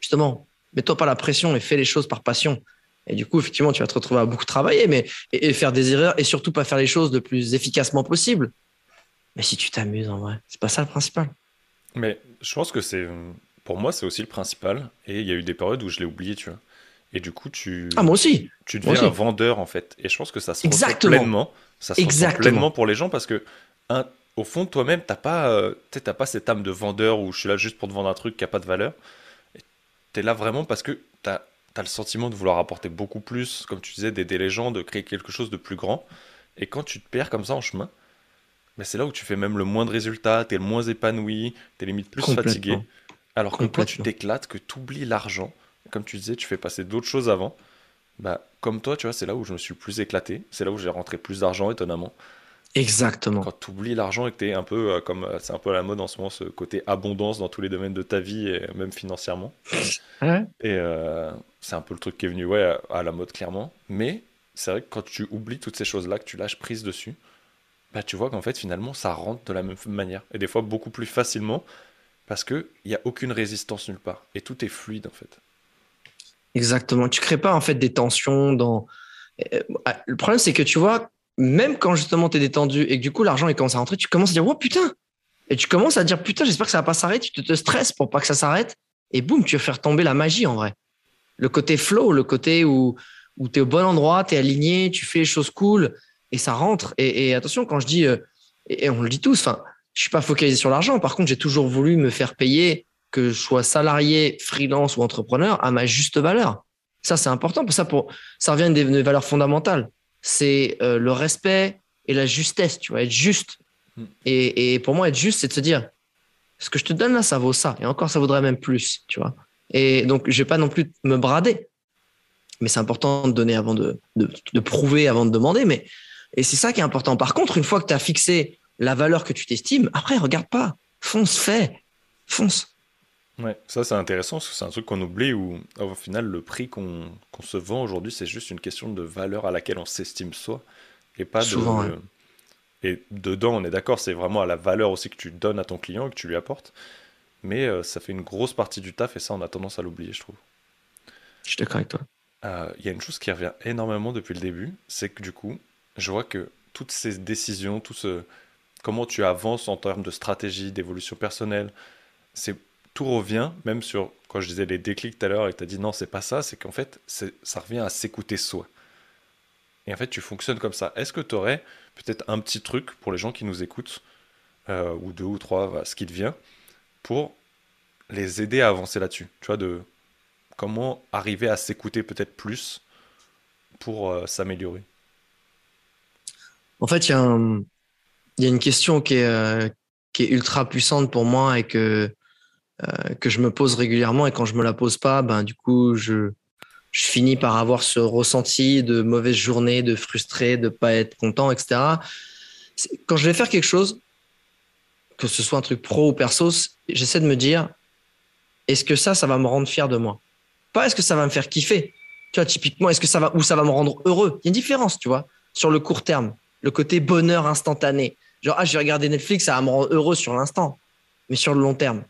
justement, mets-toi pas la pression et fais les choses par passion. Et du coup, effectivement, tu vas te retrouver à beaucoup travailler, mais et, faire des erreurs et surtout pas faire les choses le plus efficacement possible. Mais si tu t'amuses en vrai, c'est pas ça le principal. Mais je pense que c'est, pour moi, c'est aussi le principal. Et il y a eu des périodes où je l'ai oublié, tu vois. Et du coup, tu. Ah, moi aussi. Tu deviens un vendeur, en fait. Et je pense que ça se Exactement. pleinement. Ça se pleinement pour les gens parce que, un, au fond toi-même, t'as pas, euh, pas cette âme de vendeur où je suis là juste pour te vendre un truc qui a pas de valeur. Tu es là vraiment parce que tu as le sentiment de vouloir apporter beaucoup plus, comme tu disais, d'aider les gens, de créer quelque chose de plus grand. Et quand tu te perds comme ça en chemin, mais ben, c'est là où tu fais même le moins de résultats, tu es le moins épanoui, tu es limite plus fatigué. Alors que quand tu t'éclates, que tu oublies l'argent, comme tu disais, tu fais passer d'autres choses avant. Bah, comme toi, tu vois, c'est là où je me suis plus éclaté. C'est là où j'ai rentré plus d'argent, étonnamment. Exactement. Quand tu oublies l'argent et que tu es un peu euh, comme. Euh, c'est un peu à la mode en ce moment, ce côté abondance dans tous les domaines de ta vie, et même financièrement. Et euh, c'est un peu le truc qui est venu ouais, à, la mode, clairement. Mais c'est vrai que quand tu oublies toutes ces choses-là, que tu lâches prise dessus, bah, tu vois qu'en fait, finalement, ça rentre de la même manière. Et des fois, beaucoup plus facilement, parce qu'il n'y a aucune résistance nulle part. Et tout est fluide, en fait. Exactement. Tu crées pas, en fait, des tensions dans. Le problème, c'est que tu vois, même quand justement tu es détendu et que du coup l'argent commence à rentrer, tu commences à dire, oh putain! Et tu commences à dire, putain, j'espère que ça va pas s'arrêter, tu te, stresses pour pas que ça s'arrête. Et boum, tu vas faire tomber la magie en vrai. Le côté flow, le côté où, où tu es au bon endroit, tu es aligné, tu fais les choses cool et ça rentre. Et, attention, quand je dis, euh, et, on le dit tous, enfin, je suis pas focalisé sur l'argent. Par contre, j'ai toujours voulu me faire payer, que je sois salarié, freelance ou entrepreneur, à ma juste valeur. Ça, c'est important. Pour ça, pour, ça revient à des valeurs fondamentales c'est euh, le respect et la justesse, tu vois, être juste. Hmm. Et, pour moi, être juste, c'est de se dire, ce que je te donne là, ça vaut ça. Et encore, ça vaudrait même plus, tu vois. Et donc, je vais pas non plus me brader. Mais c'est important de donner avant de, de, prouver, avant de demander. Mais, et c'est ça qui est important. Par contre, une fois que tu as fixé la valeur que tu t'estimes, après, regarde pas. Fonce, fais. Fonce. Ouais, ça c'est intéressant parce que c'est un truc qu'on oublie où au final le prix qu'on se vend aujourd'hui c'est juste une question de valeur à laquelle on s'estime soi et pas Souvent, de... Et dedans on est d'accord, c'est vraiment à la valeur aussi que tu donnes à ton client et que tu lui apportes. Mais euh, ça fait une grosse partie du taf et ça on a tendance à l'oublier je trouve. Je suis d'accord avec toi. Euh, il y a une chose qui revient énormément depuis le début, c'est que du coup je vois que toutes ces décisions, tout ce... comment tu avances en termes de stratégie, d'évolution personnelle, c'est tout revient, même sur, quand je disais les déclics tout à l'heure et que tu as dit non, c'est pas ça, c'est qu'en fait, ça revient à s'écouter soi. Et en fait, tu fonctionnes comme ça. Est-ce que tu aurais peut-être un petit truc pour les gens qui nous écoutent, euh, ou deux ou trois, ce qui devient, pour les aider à avancer là-dessus? Tu vois, de comment arriver à s'écouter peut-être plus pour euh, s'améliorer? En fait, il y, a une question qui est, euh, qui est ultra puissante pour moi et que que je me pose régulièrement. Et quand je me la pose pas, ben du coup je je finis par avoir ce ressenti de mauvaise journée, de frustré, de pas être content, etc. Quand je vais faire quelque chose, que ce soit un truc pro ou perso, j'essaie de me dire est-ce que ça, ça va me rendre fier de moi? Pas est-ce que ça va me faire kiffer. Tu vois, typiquement, est-ce que ça va ou ça va me rendre heureux? Il y a une différence, tu vois, sur le court terme, le côté bonheur instantané. Genre, ah, je vais regarder Netflix, ça va me rendre heureux sur l'instant, mais sur le long terme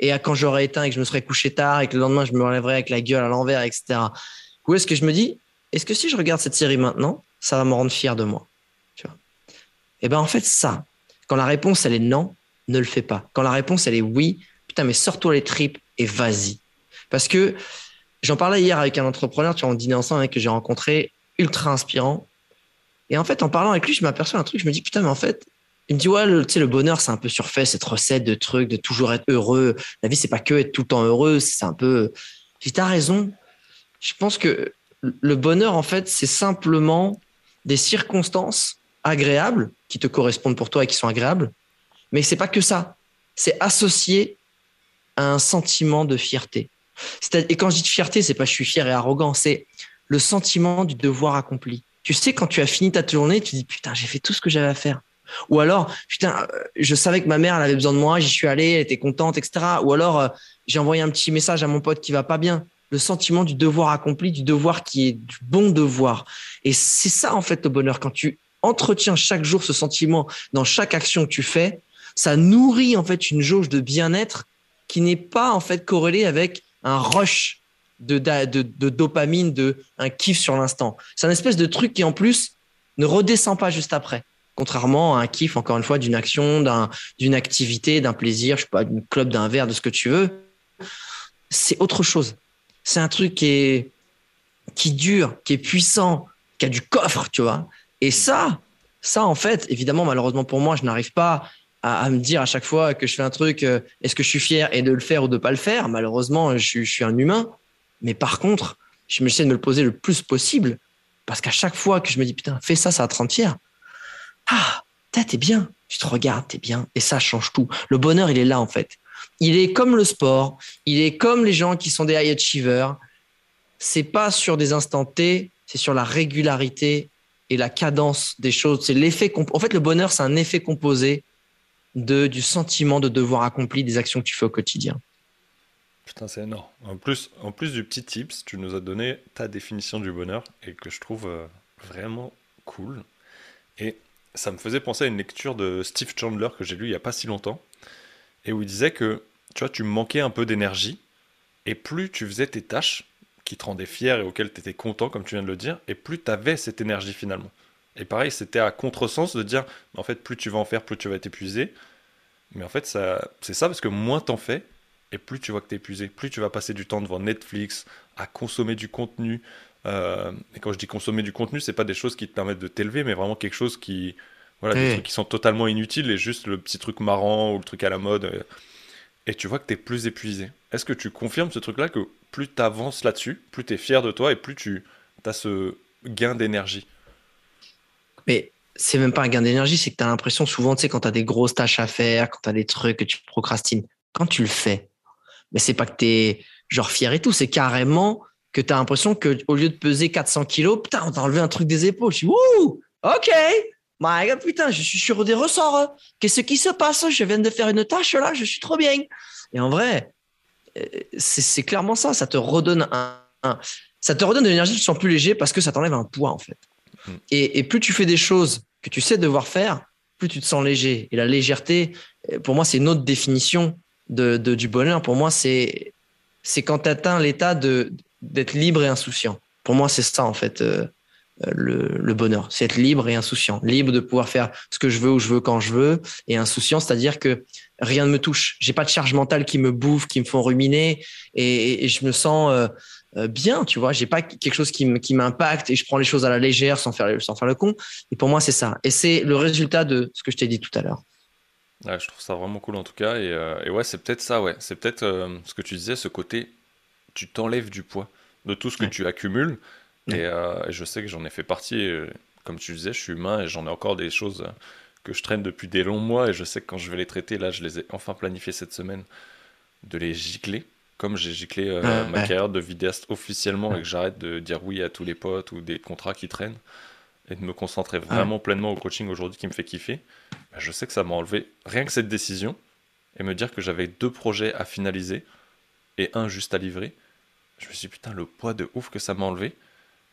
et à quand j'aurais éteint et que je me serais couché tard et que le lendemain je me relèverais avec la gueule à l'envers, etc. Ou est-ce que je me dis, est-ce que si je regarde cette série maintenant, ça va me rendre fier de moi tu vois? Et eh ben en fait ça, quand la réponse elle est non, ne le fais pas. Quand la réponse elle est oui, putain mais sors-toi les tripes et vas-y. Parce que j'en parlais hier avec un entrepreneur, tu vois, on dînait ensemble avec que j'ai rencontré, ultra inspirant. Et en fait, en parlant avec lui, je m'aperçois un truc, je me dis putain mais en fait, il me dit ouais, le, le bonheur c'est un peu surfait cette recette de trucs, de toujours être heureux. La vie c'est pas que être tout le temps heureux, c'est un peu. J'ai t'as raison. Je pense que le bonheur en fait c'est simplement des circonstances agréables qui te correspondent pour toi et qui sont agréables, mais c'est pas que ça. C'est associé un sentiment de fierté. Et quand je dis de fierté, c'est pas je suis fier et arrogant, c'est le sentiment du devoir accompli. Tu sais, quand tu as fini ta journée, tu dis putain, j'ai fait tout ce que j'avais à faire. Ou alors, putain, euh, je savais que ma mère, elle avait besoin de moi, j'y suis allé, elle était contente, etc. Ou alors, euh, j'ai envoyé un petit message à mon pote qui va pas bien. Le sentiment du devoir accompli, du devoir qui est du bon devoir. Et c'est ça, en fait, le bonheur. Quand tu entretiens chaque jour ce sentiment dans chaque action que tu fais, ça nourrit, en fait, une jauge de bien-être qui n'est pas, en fait, corrélée avec un rush de, de, dopamine, de un kiff sur l'instant. C'est un espèce de truc qui, en plus, ne redescend pas juste après contrairement à un kiff, encore une fois, d'une action, d'une activité, d'un plaisir, je sais pas, d'une club, d'un verre, de ce que tu veux. C'est autre chose. C'est un truc qui est, qui dure, qui est puissant, qui a du coffre, tu vois. Et ça, ça, en fait, évidemment, malheureusement pour moi, je n'arrive pas à, me dire à chaque fois que je fais un truc, euh, est-ce que je suis fier et de le faire ou de pas le faire? Malheureusement, je, suis un humain. Mais par contre, je me de me le poser le plus possible parce qu'à chaque fois que je me dis, putain, fais ça, ça te rendre fier ah, t'es bien, tu te regardes, t'es bien, et ça change tout. Le bonheur, il est là en fait. Il est comme le sport, il est comme les gens qui sont des high achievers. C'est pas sur des instants T, c'est sur la régularité et la cadence des choses. C'est l'effet. En fait, le bonheur, c'est un effet composé de du sentiment de devoir accompli des actions que tu fais au quotidien. Putain, c'est énorme. En plus, en plus du petit tips, tu nous as donné ta définition du bonheur et que je trouve euh, vraiment cool. Ça me faisait penser à une lecture de Steve Chandler que j'ai lu il n'y a pas si longtemps, et où il disait que tu vois, tu manquais un peu d'énergie, et plus tu faisais tes tâches qui te rendaient fier et auxquelles tu étais content, comme tu viens de le dire, et plus tu avais cette énergie finalement. Et pareil, c'était à contresens de dire, en fait, plus tu vas en faire, plus tu vas être épuisé. Mais en fait, ça, c'est ça parce que moins t'en fais, et plus tu vois que tu es épuisé, plus tu vas passer du temps devant Netflix, à consommer du contenu, euh, et quand je dis consommer du contenu, c'est pas des choses qui te permettent de t'élever, mais vraiment quelque chose qui, voilà, des trucs qui sont totalement inutiles et juste le petit truc marrant ou le truc à la mode. Euh, et tu vois que tu es plus épuisé. Est-ce que tu confirmes ce truc-là que plus tu avances là-dessus, plus tu es fier de toi et plus tu as ce gain d'énergie? Mais c'est même pas un gain d'énergie, c'est que tu as l'impression souvent, tu sais, quand tu as des grosses tâches à faire, quand tu as des trucs que tu procrastines, quand tu le fais, mais c'est pas que tu es genre fier et tout, c'est carrément que tu as l'impression qu'au lieu de peser 400 kilos, putain, on t'a enlevé un truc des épaules. Je suis, wouh, ok, my God, putain, je suis sur des ressorts. Qu'est-ce qui se passe? Je viens de faire une tâche là, je suis trop bien. Et en vrai, euh, c'est clairement ça. Ça te redonne un, ça te redonne de l'énergie, tu te sens plus léger parce que ça t'enlève un poids en fait. Mm. Et, plus tu fais des choses que tu sais devoir faire, plus tu te sens léger. Et la légèreté, euh, pour moi, c'est une autre définition de, du bonheur. Pour moi, c'est c'est quand tu atteins l'état de d'être libre et insouciant. Pour moi, c'est ça en fait euh, euh, le, bonheur, c'est être libre et insouciant, libre de pouvoir faire ce que je veux où je veux quand je veux, et insouciant, c'est-à-dire que rien ne me touche. J'ai pas de charge mentale qui me bouffe, qui me font ruminer, et, je me sens euh, bien, tu vois. J'ai pas quelque chose qui m'impacte et je prends les choses à la légère sans faire sans faire le con. Et pour moi, c'est ça. Et c'est le résultat de ce que je t'ai dit tout à l'heure. Je trouve ça vraiment cool en tout cas. Et ouais, c'est peut-être ça, ouais. C'est peut-être ce que tu disais, ce côté tu t'enlèves du poids de tout ce que tu accumules. Euh, et, je sais que j'en ai fait partie. Euh, comme tu disais, je suis humain et j'en ai encore des choses que je traîne depuis des longs mois. Et je sais que quand je vais les traiter, là, je les ai enfin planifié cette semaine, de les gicler. Comme j'ai giclé euh, ma carrière de vidéaste officiellement et que j'arrête de dire oui à tous les potes ou des contrats qui traînent et de me concentrer vraiment pleinement au coaching aujourd'hui qui me fait kiffer, bah, je sais que ça m'a enlevé rien que cette décision et me dire que j'avais deux projets à finaliser et un juste à livrer je me suis dit, putain, le poids de ouf que ça m'a enlevé,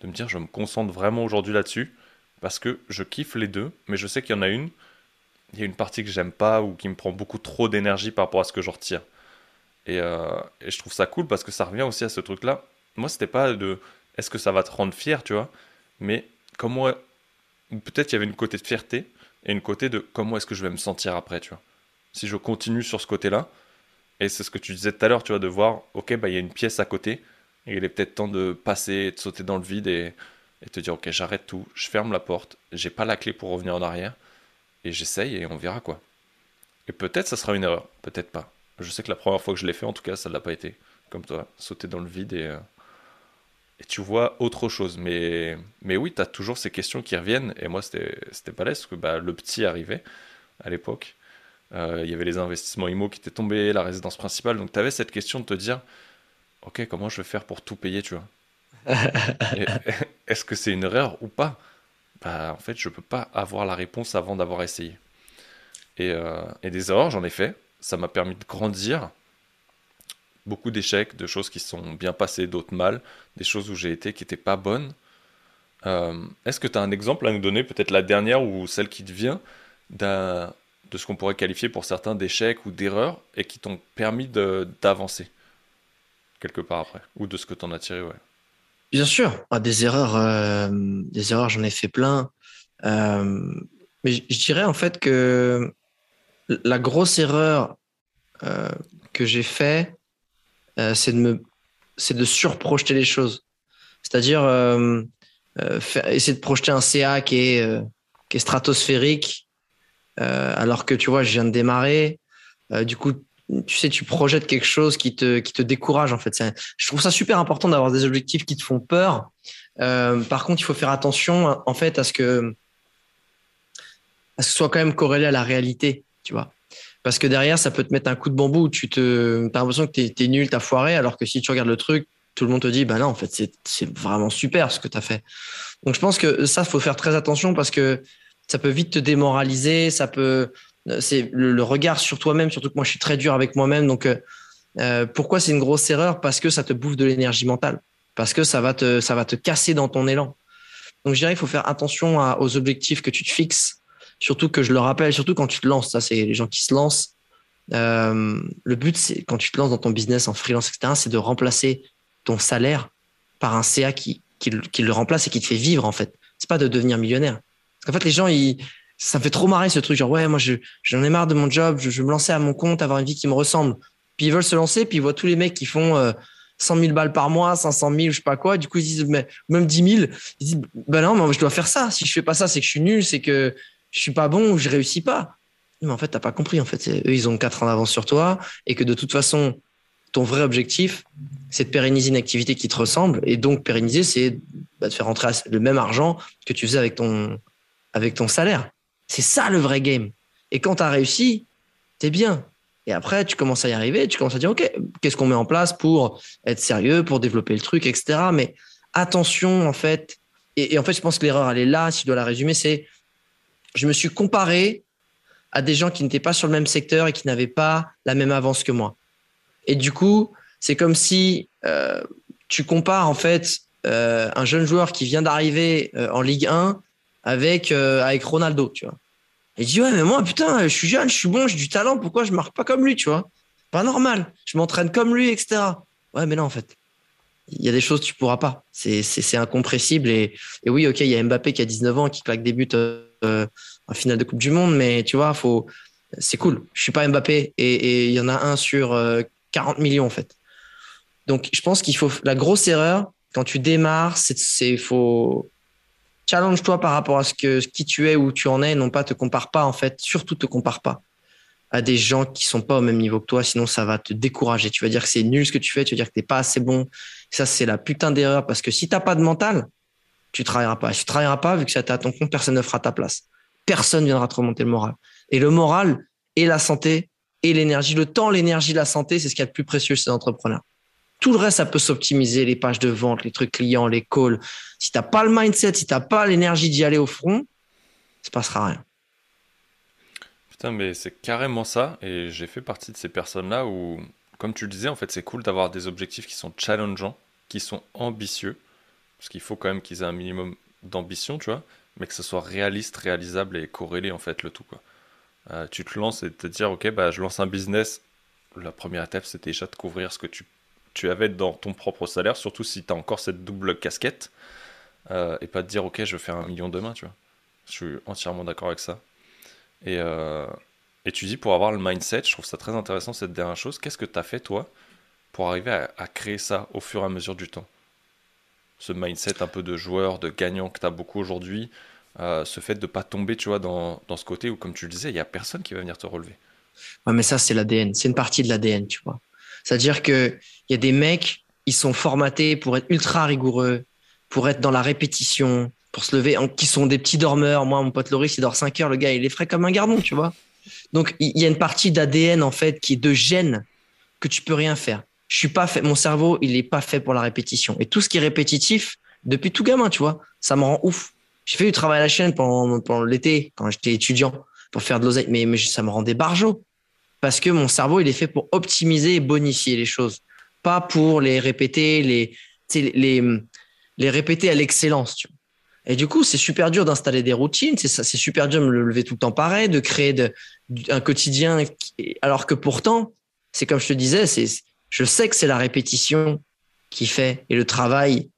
de me dire, je me concentre vraiment aujourd'hui là-dessus, parce que je kiffe les deux, mais je sais qu'il y en a une, il y a une partie que j'aime pas ou qui me prend beaucoup trop d'énergie par rapport à ce que je retire. Et, euh, et, je trouve ça cool parce que ça revient aussi à ce truc-là. Moi, c'était pas de est-ce que ça va te rendre fier, tu vois, mais comment. Peut-être il y avait une côté de fierté et une côté de comment est-ce que je vais me sentir après, tu vois. Si je continue sur ce côté-là, et c'est ce que tu disais tout à l'heure, tu vois, de voir, ok, bah il y a une pièce à côté, il est peut-être temps de passer, de sauter dans le vide et, te dire ok j'arrête tout, je ferme la porte, j'ai pas la clé pour revenir en arrière et j'essaye et on verra quoi. Et peut-être ça sera une erreur, peut-être pas. Je sais que la première fois que je l'ai fait en tout cas ça ne l'a pas été. Comme toi, sauter dans le vide et, euh, tu vois autre chose. Mais, mais oui, tu as toujours ces questions qui reviennent et moi c'était balèze parce que bah, le petit arrivait à l'époque. il y avait les investissements IMO qui étaient tombés, la résidence principale. Donc tu avais cette question de te dire, ok, comment je vais faire pour tout payer, tu vois [laughs] [laughs] Est-ce que c'est une erreur ou pas? Bah, En fait, je ne peux pas avoir la réponse avant d'avoir essayé. Et, et des erreurs, j'en ai fait. Ça m'a permis de grandir beaucoup d'échecs, de choses qui sont bien passées, d'autres mal, des choses où j'ai été qui n'étaient pas bonnes. Euh, est-ce que tu as un exemple à nous donner, peut-être la dernière ou celle qui te vient, de ce qu'on pourrait qualifier pour certains d'échecs ou d'erreurs et qui t'ont permis d'avancer? Quelque part après, ou de ce que tu en as tiré ouais. Bien sûr, ah, des erreurs, euh, des erreurs, j'en ai fait plein. Euh, mais je dirais en fait que la grosse erreur que j'ai fait, euh, c'est de me, c'est de surprojeter les choses. C'est-à-dire euh, euh, essayer de projeter un CA qui est, qui est stratosphérique, alors que tu vois, je viens de démarrer. du coup, tu sais, tu projettes quelque chose qui te, qui te décourage en fait. Je trouve ça super important d'avoir des objectifs qui te font peur. par contre, il faut faire attention en fait à ce que, à ce soit quand même corrélé à la réalité, tu vois. Parce que derrière, ça peut te mettre un coup de bambou tu te, as l'impression que tu es, nul, tu as foiré, alors que si tu regardes le truc, tout le monde te dit, bah non, en fait, c'est vraiment super ce que tu as fait. Donc je pense que ça, faut faire très attention parce que ça peut vite te démoraliser, ça peut, c'est le, regard sur toi-même, surtout que moi, je suis très dur avec moi-même. Donc, euh, euh, pourquoi c'est une grosse erreur? Parce que ça te bouffe de l'énergie mentale, parce que ça va te, ça va te casser dans ton élan. Donc, je dirais, il faut faire attention aux objectifs que tu te fixes Surtout que je le rappelle, surtout quand tu te lances, ça c'est les gens qui se lancent. Euh, le but, c'est quand tu te lances dans ton business en freelance, etc., c'est de remplacer ton salaire par un CA qui, qui, le remplace et qui te fait vivre en fait. C'est pas de devenir millionnaire. Parce qu'en fait, les gens, ils, ça me fait trop marrer ce truc. Genre, ouais, moi, j'en ai marre de mon job, je, veux me lancer à mon compte, avoir une vie qui me ressemble. Puis ils veulent se lancer, puis ils voient tous les mecs qui font euh, 100 000 balles par mois, 500 000, je sais pas quoi. Du coup, ils disent, mais, même 10 000. Ils disent, ben non, mais je dois faire ça. Si je fais pas ça, c'est que je suis nul, c'est que je suis pas bon ou je réussis pas. Mais en fait, t'as pas compris. En fait, eux, ils ont quatre ans d'avance sur toi et que de toute façon, ton vrai objectif, c'est de pérenniser une activité qui te ressemble. Et donc, pérenniser, c'est bah, de faire rentrer le même argent que tu faisais avec ton, avec ton salaire. C'est ça le vrai game. Et quand tu as réussi, t'es bien. Et après, tu commences à y arriver, tu commences à dire, OK, qu'est-ce qu'on met en place pour être sérieux, pour développer le truc, etc. Mais attention, en fait, et, en fait, je pense que l'erreur, elle est là, si je dois la résumer, c'est je me suis comparé à des gens qui n'étaient pas sur le même secteur et qui n'avaient pas la même avance que moi. Et du coup, c'est comme si euh, tu compares en fait euh, un jeune joueur qui vient d'arriver euh, en Ligue 1 avec, avec Ronaldo, tu vois. Et ouais mais moi putain je suis jeune, je suis bon, j'ai du talent, pourquoi je marque pas comme lui, tu vois? Pas normal, je m'entraîne comme lui, etc. Ouais mais non en fait, il y a des choses que tu pourras pas. C'est incompressible. Et, et, oui, ok, il y a Mbappé qui a 19 ans, qui claque des buts euh, en finale de Coupe du Monde, mais tu vois, faut, c'est cool. Je suis pas Mbappé et il y en a un sur 40 euh, millions en fait. Donc, je pense qu'il faut la grosse erreur quand tu démarres, c'est faut challenge-toi par rapport à ce que qui tu es, où tu en es, non pas te compare pas en fait, surtout te compare pas à des gens qui sont pas au même niveau que toi, sinon ça va te décourager. Tu vas dire que c'est nul ce que tu fais, tu vas dire que t'es pas assez bon. Ça, c'est la putain d'erreur parce que si t'as pas de mental, tu travailleras pas. Si tu travailleras pas, vu que ça à ton compte, personne ne fera ta place. Personne viendra te remonter le moral. Et le moral et la santé et l'énergie, le temps, l'énergie, la santé, c'est ce qu'il y a de plus précieux chez les entrepreneurs. Tout le reste, ça peut s'optimiser, les pages de vente, les trucs clients, les calls. Si t'as pas le mindset, si t'as pas l'énergie d'y aller au front, ça passera rien. Putain, mais c'est carrément ça. Et j'ai fait partie de ces personnes-là où, comme tu le disais, en fait, c'est cool d'avoir des objectifs qui sont challengeants, qui sont ambitieux. Parce qu'il faut quand même qu'ils aient un minimum d'ambition, tu vois, mais que ce soit réaliste, réalisable et corrélé, en fait, le tout. Euh, tu te lances et te dire, ok, bah, je lance un business. La première étape, c'était déjà de couvrir ce que tu, tu avais dans ton propre salaire, surtout si tu as encore cette double casquette. Euh, et pas te dire, ok, je vais faire un million demain, tu vois. Je suis entièrement d'accord avec ça. Et, euh, et tu dis, pour avoir le mindset, je trouve ça très intéressant cette dernière chose. Qu'est-ce que tu as fait, toi, pour arriver à, créer ça au fur et à mesure du temps? Ce mindset un peu de joueur, de gagnant que tu as beaucoup aujourd'hui, euh, ce fait de pas tomber, tu vois, dans, dans, ce côté où, comme tu le disais, il n'y a personne qui va venir te relever. Ouais, mais ça, c'est l'ADN. C'est une partie de l'ADN, tu vois. C'est-à-dire qu'il y a des mecs, ils sont formatés pour être ultra rigoureux, pour être dans la répétition, pour se lever, qui sont des petits dormeurs. Moi, mon pote Loris, il dort 5 heures, le gars, il est frais comme un gardon, tu vois. Donc, il y a une partie d'ADN, en fait, qui est de gène que tu peux rien faire. Je suis pas fait, mon cerveau, il est pas fait pour la répétition. Et tout ce qui est répétitif, depuis tout gamin, tu vois, ça me rend ouf. J'ai fait du travail à la chaîne pendant, l'été, quand j'étais étudiant, pour faire de l'oseille, mais, mais ça me rendait barjot. Parce que mon cerveau, il est fait pour optimiser et bonifier les choses, pas pour les répéter, les, les, les, répéter à l'excellence. Et du coup, c'est super dur d'installer des routines, c'est super dur de me lever tout le temps pareil, de créer de, un quotidien, alors que pourtant, c'est comme je te disais, je sais que c'est la répétition qui fait et le travail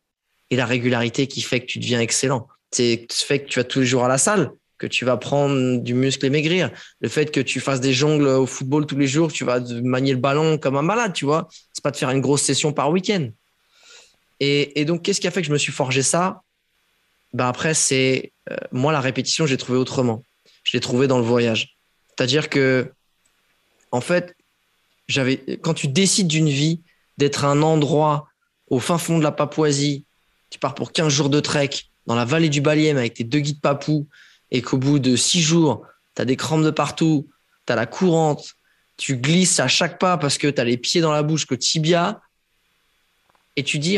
et la régularité qui fait que tu deviens excellent. C'est ce fait que tu vas tous les jours à la salle, que tu vas prendre du muscle et maigrir. Le fait que tu fasses des jongles au football tous les jours, tu vas manier le ballon comme un malade, tu vois. C'est pas de faire une grosse session par week-end. Et, donc, qu'est-ce qui a fait que je me suis forgé ça? Ben après, c'est euh, moi la répétition, j'ai trouvé autrement. Je l'ai trouvé dans le voyage. C'est-à-dire que, en fait, j'avais quand tu décides d'une vie, d'être un endroit au fin fond de la Papouasie, tu pars pour 15 jours de trek dans la vallée du Baliem avec tes deux guides papous, et qu'au bout de 6 jours, tu as des crampes de partout, tu as la courante, tu glisses à chaque pas parce que tu as les pieds dans la bouche, que tibia, et tu dis,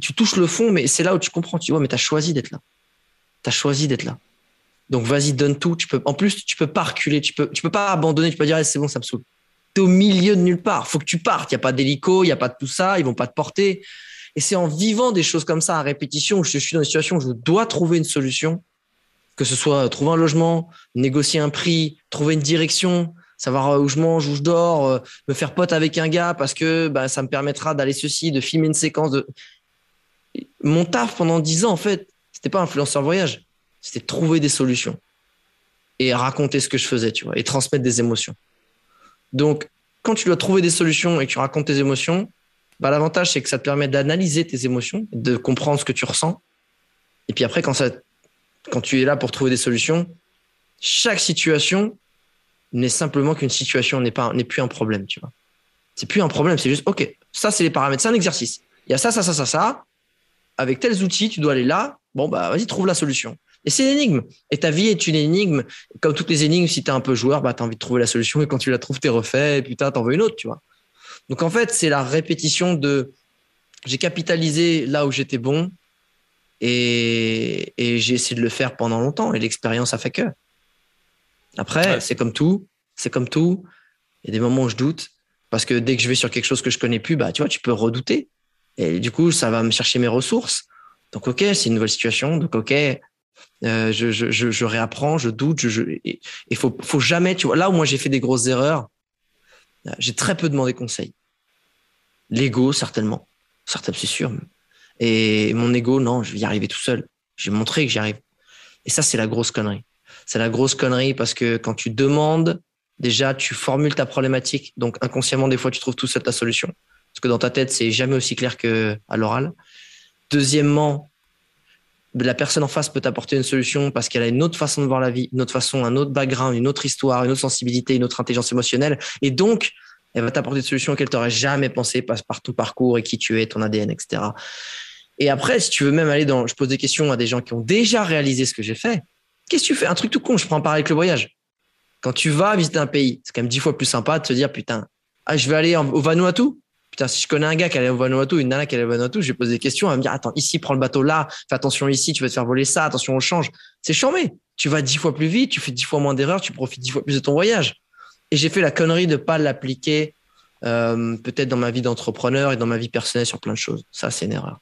tu touches le fond, mais c'est là où tu comprends. Tu vois, mais tu as choisi d'être là. Tu as choisi d'être là. Donc vas-y, donne tout. Tu peux, en plus, tu peux pas reculer. Tu peux, tu peux pas abandonner. Tu peux pas dire, c'est bon, ça me saoule. Tu es au milieu de nulle part. faut que tu partes. Il n'y a pas d'hélico, il n'y a pas de tout ça. Ils vont pas te porter. Et c'est en vivant des choses comme ça à répétition où je suis dans une situation où je dois trouver une solution, que ce soit trouver un logement, négocier un prix, trouver une direction, savoir euh, où je mange, où je dors, euh, me faire pote avec un gars parce que bah, ça me permettra d'aller ceci, de filmer une séquence de. Mon taf pendant dix ans, en fait, c'était pas influenceur voyage, c'était trouver des solutions et raconter ce que je faisais, tu vois, et transmettre des émotions. Donc, quand tu dois trouver des solutions et que tu racontes tes émotions, bah, l'avantage, c'est que ça te permet d'analyser tes émotions, de comprendre ce que tu ressens. Et puis après, quand, ça, quand tu es là pour trouver des solutions, chaque situation n'est simplement qu'une situation n'est pas n'est plus un problème, tu vois. C'est plus un problème, c'est juste OK, ça c'est les paramètres, c'est un exercice. Il y a ça ça ça ça ça avec tels outils, tu dois aller là. Bon bah vas-y, trouve la solution. Et c'est une énigme. Et ta vie est une énigme. Comme toutes les énigmes, si tu es un peu joueur, bah, tu as envie de trouver la solution et quand tu la trouves, tu es refait et putain, t'en veux une autre, tu vois. Donc en fait, c'est la répétition de j'ai capitalisé là où j'étais bon et, et j'ai essayé de le faire pendant longtemps et l'expérience a fait que. Après, c'est comme tout. C'est comme tout. Il y a des moments où je doute parce que dès que je vais sur quelque chose que je connais plus, bah, tu vois, tu peux redouter. Et du coup, ça va me chercher mes ressources. Donc, OK, c'est une nouvelle situation. Donc, OK, euh, je, je, je, je, réapprends, je doute. Je, il faut, faut jamais, tu vois, là où moi j'ai fait des grosses erreurs, j'ai très peu demandé conseil. L'ego, certainement. Certainement, c'est sûr. Et mon ego, non, je vais y arriver tout seul. J'ai montré que j'y arrive. Et ça, c'est la grosse connerie c'est la grosse connerie parce que quand tu demandes, déjà, tu formules ta problématique. Donc, inconsciemment, des fois, tu trouves tout seul ta solution. Parce que dans ta tête, c'est jamais aussi clair que à l'oral. Deuxièmement, la personne en face peut t'apporter une solution parce qu'elle a une autre façon de voir la vie, une autre façon, un autre background, une autre histoire, une autre sensibilité, une autre intelligence émotionnelle. Et donc, elle va t'apporter une solution qu'elle t'aurait jamais pensé passe par ton parcours et qui tu es, ton ADN, etc. Et après, si tu veux même aller dans, je pose des questions à des gens qui ont déjà réalisé ce que j'ai fait. Qu'est-ce que tu fais? Un truc tout con, je prends part avec le voyage. Quand tu vas visiter un pays, c'est quand même dix fois plus sympa de se dire putain, ah, je vais aller au Vanuatu. Putain, si je connais un gars qui allait au Vanuatu, une nana qui allait au Vanuatu, je vais poser des questions, elle va me dire attends, ici, prends le bateau là, fais attention ici, tu vas te faire voler ça, attention au change. C'est charmé. Tu vas dix fois plus vite, tu fais dix fois moins d'erreurs, tu profites dix fois plus de ton voyage. Et j'ai fait la connerie de pas l'appliquer euh, peut-être dans ma vie d'entrepreneur et dans ma vie personnelle sur plein de choses. Ça, c'est une erreur.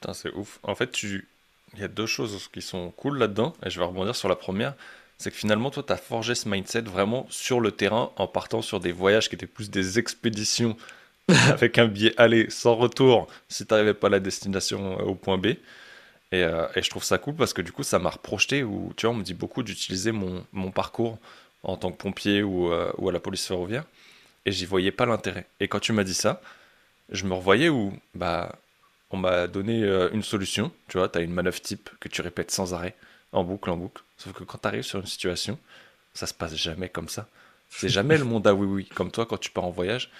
Putain, c'est ouf. En fait, tu, il y a deux choses qui sont cool là-dedans, et je vais rebondir sur la première. C'est que finalement, toi, tu as forgé ce mindset vraiment sur le terrain en partant sur des voyages qui étaient plus des expéditions [laughs] avec un billet aller sans retour si tu n'arrivais pas à la destination euh, au point B. Et, euh, et, je trouve ça cool parce que du coup, ça m'a reprojeté. Où, tu vois, on me dit beaucoup d'utiliser mon, mon, parcours en tant que pompier ou, euh, ou à la police ferroviaire. Et j'y voyais pas l'intérêt. Et quand tu m'as dit ça, je me revoyais où, bah, on m'a donné euh, une solution. Tu vois, tu as une manœuvre type que tu répètes sans arrêt, en boucle, en boucle. Sauf que quand tu arrives sur une situation, ça se passe jamais comme ça. C'est jamais le monde à oui oui. Comme toi, quand tu pars en voyage,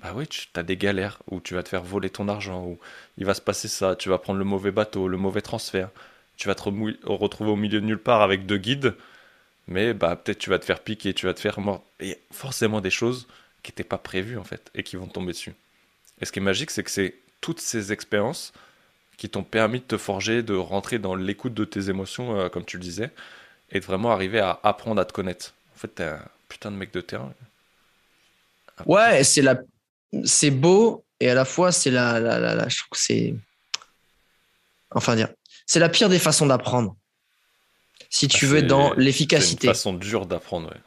bah oui, tu as des galères où tu vas te faire voler ton argent, où il va se passer ça, tu vas prendre le mauvais bateau, le mauvais transfert, tu vas te retrouver au milieu de nulle part avec deux guides. mais bah, peut-être tu vas te faire piquer, tu vas te faire mort. Il y a forcément des choses qui n'étaient pas prévues en fait et qui vont tomber dessus. Et ce qui est magique, c'est que c'est toutes ces expériences qui t'ont permis de te forger, de rentrer dans l'écoute de tes émotions, euh, comme tu le disais, et de vraiment arriver à apprendre à te connaître. En fait, t'es un putain de mec de terrain. Ouais, c'est la, c'est beau et à la fois c'est la, la, la, je trouve que c'est, enfin dire, c'est la pire des façons d'apprendre. Si tu veux être dans l'efficacité. C'est une façon dure d'apprendre. Ouais.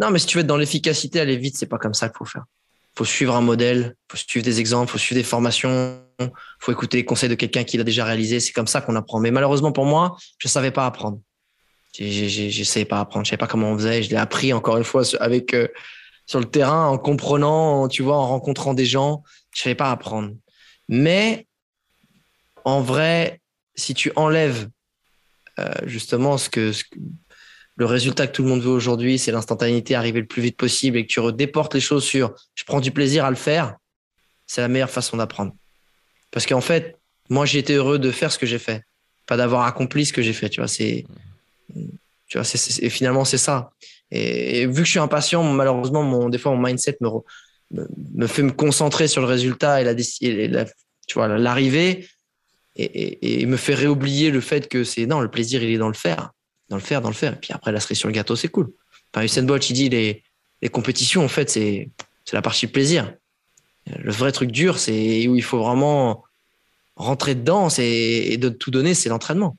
Non, mais si tu veux être dans l'efficacité, aller vite, c'est pas comme ça qu'il faut faire. Faut suivre un modèle, faut suivre des exemples, faut suivre des formations, faut écouter les conseils de quelqu'un qui l'a déjà réalisé. C'est comme ça qu'on apprend. Mais malheureusement pour moi, je savais pas apprendre. J'essayais pas apprendre. Je savais pas comment on faisait. Je l'ai appris encore une fois avec euh, sur le terrain, en comprenant, tu vois, en rencontrant des gens. Je savais pas apprendre. Mais en vrai, si tu enlèves euh, justement ce que, le résultat que tout le monde veut aujourd'hui, c'est l'instantanéité, arriver le plus vite possible et que tu redéportes les choses sur je prends du plaisir à le faire, c'est la meilleure façon d'apprendre. Parce qu'en fait, moi, j'ai été heureux de faire ce que j'ai fait, pas d'avoir accompli ce que j'ai fait. Tu vois, c'est, tu vois, et finalement, c'est ça. Et, vu que je suis impatient, malheureusement, mon, des fois, mon mindset me, me, fait me concentrer sur le résultat et la, la tu l'arrivée et, et, me fait réoublier le fait que c'est non, le plaisir, il est dans le faire, dans le faire, dans le faire. Et puis après, la cerise sur le gâteau, c'est cool. Enfin, Usain Bolt, il dit les, les compétitions, en fait, c'est la partie plaisir. Le vrai truc dur, c'est où il faut vraiment rentrer dedans et, de tout donner, c'est l'entraînement.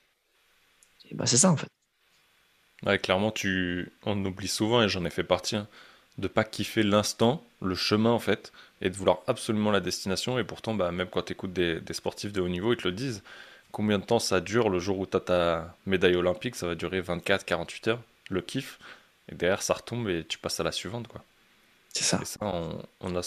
Bah, c'est ça, en fait. Clairement, tu... on oublie souvent, et j'en ai fait partie, hein, de pas kiffer l'instant, le chemin, en fait, et de vouloir absolument la destination. Et pourtant, bah, même quand tu écoutes des, sportifs de haut niveau, ils te le disent. Combien de temps ça dure le jour où tu as ta médaille olympique? Ça va durer 24-48 heures, le kiff. Et derrière, ça retombe et tu passes à la suivante. quoi. C'est ça. Et ça, on, a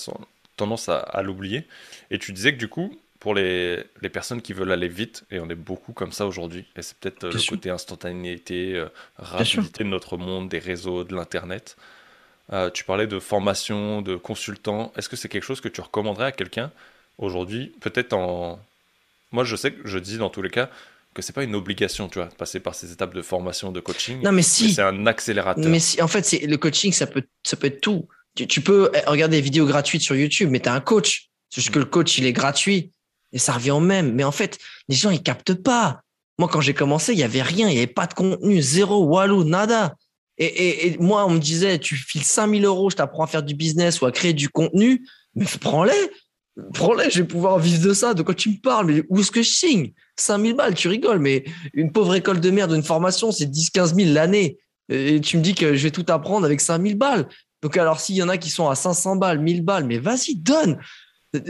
tendance à, l'oublier. Et tu disais que du coup, pour les, les, personnes qui veulent aller vite, et on est beaucoup comme ça aujourd'hui, et c'est peut-être le côté instantanéité, euh, rapidité de notre monde, des réseaux, de l'Internet. Euh, tu parlais de formation, de consultant. Est-ce que c'est quelque chose que tu recommanderais à quelqu'un aujourd'hui Peut-être en. Moi, je sais que je dis dans tous les cas que c'est pas une obligation, tu vois, de passer par ces étapes de formation, de coaching. Non, mais si. C'est un accélérateur. Mais si, en fait, c'est le coaching, ça peut, ça peut être tout. Tu, peux eh, regarder des vidéos gratuites sur YouTube, mais tu as un coach. C'est juste que le coach, il est gratuit et ça revient au même. Mais en fait, les gens, ils captent pas. Moi, quand j'ai commencé, il y avait rien, il y avait pas de contenu, zéro, walou, nada. Et, moi, on me disait, tu files 5000 euros, je t'apprends à faire du business ou à créer du contenu, mais prends-les, prends-les, je vais pouvoir vivre de ça. De quoi tu me parles? Mais où est-ce que je signe? 5000 balles, tu rigoles, mais une pauvre école de merde, une formation, c'est 10-15 000 l'année. Et tu me dis que je vais tout apprendre avec 5000 balles. Donc, alors, s'il y en a qui sont à 500 balles, 1000 balles, mais vas-y, donne.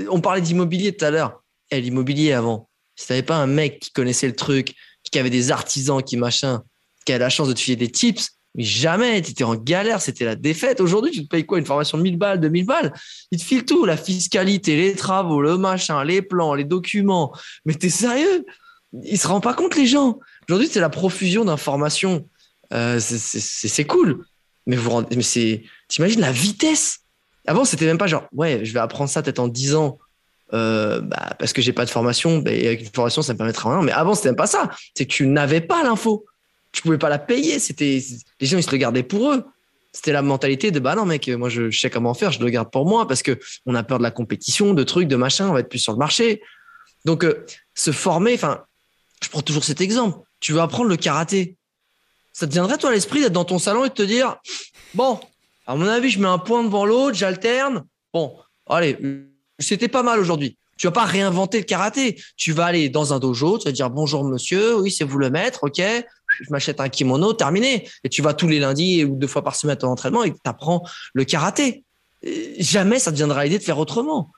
On parlait d'immobilier tout à l'heure. Eh, l'immobilier avant, si t'avais pas un mec qui connaissait le truc, qui avait des artisans, qui machin, qui a la chance de te filer des tips, mais jamais, tu étais en galère, c'était la défaite. Aujourd'hui, tu te payes quoi Une formation de 1000 balles, 2000 balles? Ils te filent tout, la fiscalité, les travaux, le machin, les plans, les documents. Mais t'es sérieux? Ils se rendent pas compte, les gens. Aujourd'hui, c'est la profusion d'informations. Euh, c'est cool. Mais vous rendez, mais c'est, t'imagines la vitesse? Avant, c'était même pas genre, ouais, je vais apprendre ça peut-être en 10 ans. Euh, bah, parce que j'ai pas de formation, bah, avec une formation, ça me permettra rien. Mais avant, c'était même pas ça. C'est que tu n'avais pas l'info tu pouvais pas la payer. C'était les gens ils se regardaient pour eux. C'était la mentalité de bah non mec, moi je, sais comment faire, je le garde pour moi parce que on a peur de la compétition, de trucs, de machin, on va être plus sur le marché. Donc euh, se former, enfin, je prends toujours cet exemple. Tu veux apprendre le karaté, ça te viendrait toi l'esprit d'être dans ton salon et de te dire bon, à mon avis, je mets un point devant l'autre, j'alterne. Bon, allez, c'était pas mal aujourd'hui. Tu vas pas réinventer le karaté. Tu vas aller dans un dojo, tu vas dire bonjour monsieur, oui c'est vous le maître, ok je m'achète un kimono, terminé. Et tu vas tous les lundis ou deux fois par semaine à ton entraînement et tu apprends le karaté. Jamais ça te viendra l'idée de faire autrement.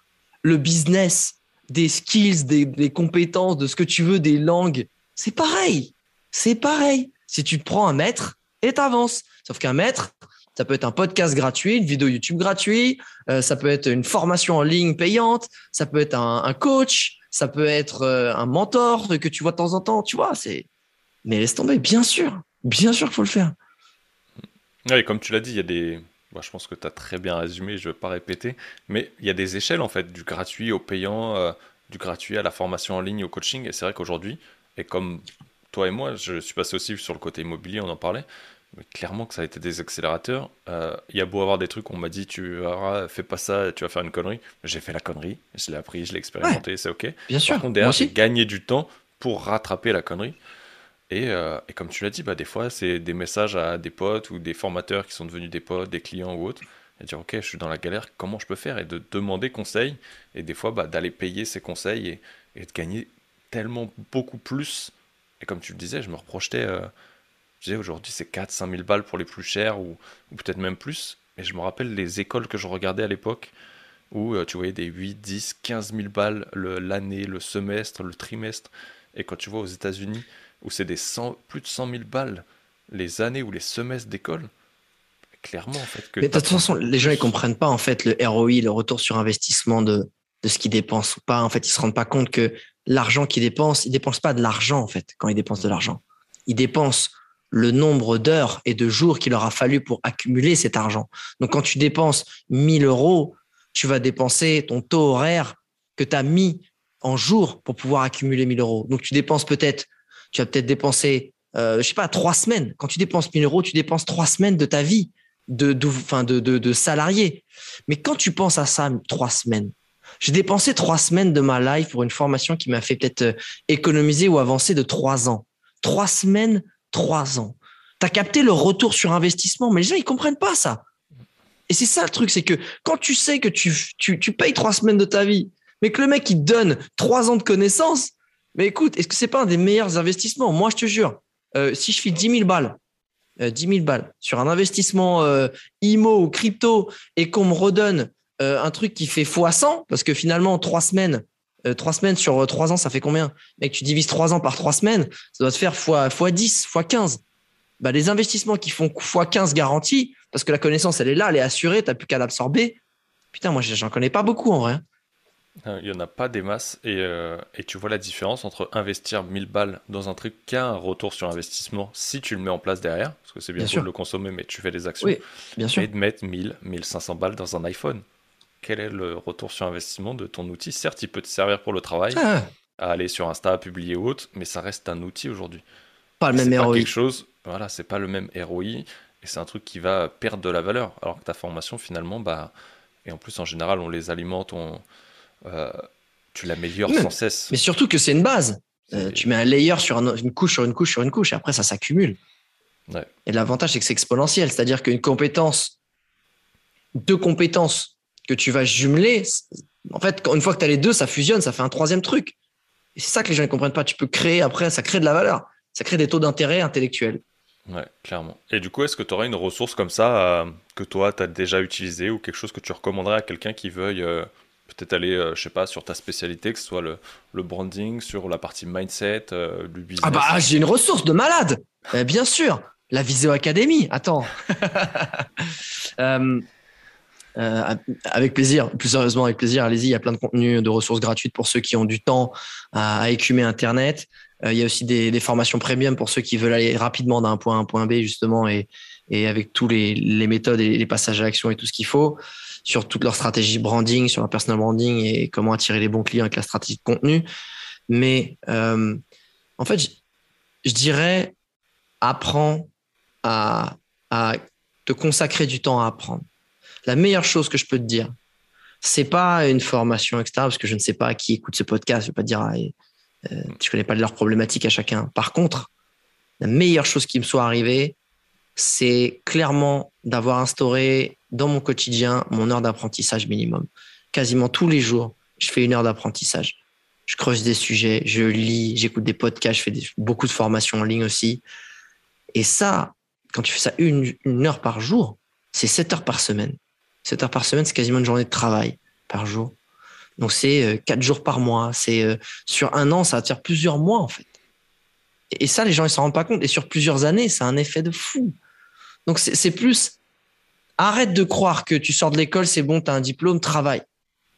Le business, des skills, des, compétences, de ce que tu veux, des langues, c'est pareil. C'est pareil. Si tu prends un maître et t'avances. Sauf qu'un maître, ça peut être un podcast gratuit, une vidéo YouTube gratuite, euh, ça peut être une formation en ligne payante, ça peut être un, coach, ça peut être euh, un mentor que tu vois de temps en temps. Tu vois, c'est mais laisse tomber, bien sûr. Bien sûr qu'il faut le faire. Oui, comme tu l'as dit, il y a des. je pense que tu as très bien résumé, je ne vais pas répéter. Mais il y a des échelles, en fait, du gratuit au payant, euh, du gratuit à la formation en ligne, au coaching. Et c'est vrai qu'aujourd'hui, et comme toi et moi, je suis passé aussi sur le côté immobilier, on en parlait. Mais clairement que ça a été des accélérateurs. Euh, il y a beau avoir des trucs, on m'a dit, tu verras, fais pas ça, tu vas faire une connerie. J'ai fait la connerie, je l'ai appris, je l'ai expérimenté, c'est ok. Bien sûr. Par contre, derrière, j'ai gagné du temps pour rattraper la connerie. Et, euh, et comme tu l'as dit, bah, des fois, c'est des messages à des potes ou des formateurs qui sont devenus des potes, des clients ou autres. Et dire, ok, je suis dans la galère, comment je peux faire? Et de demander conseil. Et des fois, bah, d'aller payer ces conseils et, de gagner tellement beaucoup plus. Et comme tu le disais, je me reprojetais. Euh, je disais, aujourd'hui, c'est 4 5 000 balles pour les plus chers ou, peut-être même plus. Et je me rappelle les écoles que je regardais à l'époque où euh, tu voyais des 8, 10, 15 000 balles l'année, le semestre, le trimestre. Et quand tu vois aux États-Unis, où c'est des 100, plus de 100 000 balles les années ou les semestres d'école, clairement en fait. Que Mais de toute façon, les gens ils comprennent pas en fait le ROI, le retour sur investissement de, de ce qu'ils dépensent ou pas. En fait, ils se rendent pas compte que l'argent qu'ils dépensent, ils dépensent pas de l'argent en fait quand ils dépensent de l'argent. Ils dépensent le nombre d'heures et de jours qu'il leur a fallu pour accumuler cet argent. Donc quand tu dépenses 1000 euros, tu vas dépenser ton taux horaire que tu as mis en jours pour pouvoir accumuler 1000 euros. Donc tu dépenses peut-être tu vas peut-être dépenser, euh, je sais pas, trois semaines. Quand tu dépenses 1000 euros, tu dépenses trois semaines de ta vie de, de, de, salarié. Mais quand tu penses à ça, trois semaines, j'ai dépensé trois semaines de ma life pour une formation qui m'a fait peut-être euh, économiser ou avancer de trois ans. Trois semaines, trois ans. Tu as capté le retour sur investissement, mais les gens, ils comprennent pas ça. Et c'est ça le truc, c'est que quand tu sais que tu, tu, tu payes trois semaines de ta vie, mais que le mec, il donne trois ans de connaissances, mais écoute, est-ce que c'est pas un des meilleurs investissements? Moi, je te jure, euh, si je fais 10 000 balles, euh, 10 000 balles sur un investissement euh, IMO ou crypto et qu'on me redonne un truc qui fait x100, parce que finalement, trois semaines, trois semaines sur trois ans, ça fait combien? Mec, tu divises trois ans par trois semaines, ça doit te faire x, x10, x15. Bah, les investissements qui font x15 garantis, parce que la connaissance, elle est là, elle est assurée, tu n'as plus qu'à l'absorber. Putain, moi, j'en connais pas beaucoup en vrai. Hein. Il n'y en a pas des masses et, euh, et, tu vois la différence entre investir 1000 balles dans un truc qui a un retour sur investissement si tu le mets en place derrière, parce que c'est bien, bien sûr de le consommer, mais tu fais des actions, oui, bien sûr. et de mettre 1000, 1500 balles dans un iPhone. Quel est le retour sur investissement de ton outil? Certes, il peut te servir pour le travail, ah. à aller sur Insta, à publier ou autre, mais ça reste un outil aujourd'hui. Pas le même ROI. Pas quelque chose, voilà, c'est pas le même ROI et c'est un truc qui va perdre de la valeur, alors que ta formation finalement, bah, et en plus en général, on les alimente, on euh, tu l'améliores sans cesse. Mais surtout que c'est une base. Euh, tu mets un layer sur un, une couche sur une couche sur une couche et après ça s'accumule. Ouais. Et l'avantage c'est que c'est exponentiel, c'est-à-dire qu'une compétence, deux compétences que tu vas jumeler, en fait, une fois que tu as les deux, ça fusionne, ça fait un troisième truc. Et c'est ça que les gens ne comprennent pas. Tu peux créer après, ça crée de la valeur, ça crée des taux d'intérêt intellectuels. Ouais, clairement. Et du coup, est-ce que tu aurais une ressource comme ça euh, que toi, tu as déjà utilisée ou quelque chose que tu recommanderais à quelqu'un qui veuille euh, peut-être aller, euh, je sais pas, sur ta spécialité, que ce soit le, le branding, sur la partie mindset, euh, du business. Ah bah j'ai une ressource de malade, euh, bien sûr. La Visio Academy. Attends. [laughs] euh, avec plaisir, plus sérieusement avec plaisir, allez-y, il y a plein de contenus, de ressources gratuites pour ceux qui ont du temps à, à écumer Internet. il y a aussi des, des, formations premium pour ceux qui veulent aller rapidement d'un point A à un point B, justement, et, et avec tous les, les méthodes et les passages à l'action et tout ce qu'il faut sur toute leur stratégie branding, sur leur personal branding et comment attirer les bons clients avec la stratégie de contenu. Mais euh, en fait, je, dirais, apprends à, te consacrer du temps à apprendre. La meilleure chose que je peux te dire, c'est pas une formation, etc., parce que je ne sais pas qui écoute ce podcast. Je ne vais pas dire, ah, euh, je connais pas de leurs problématiques à chacun. Par contre, la meilleure chose qui me soit arrivée, c'est clairement d'avoir instauré dans mon quotidien mon heure d'apprentissage minimum. Quasiment tous les jours, je fais une heure d'apprentissage. Je creuse des sujets, je lis, j'écoute des podcasts, je fais beaucoup de formations en ligne aussi. Et ça, quand tu fais ça une, heure par jour, c'est 7 heures par semaine. 7 heures par semaine, c'est quasiment une journée de travail par jour. Donc c'est 4 jours par mois. C'est euh, sur un an, ça attire plusieurs mois en fait. Et ça, les gens ils s'en rendent pas compte. Et sur plusieurs années, ça a un effet de fou. Donc c'est plus arrête de croire que tu sors de l'école, c'est bon, tu as un diplôme, travaille.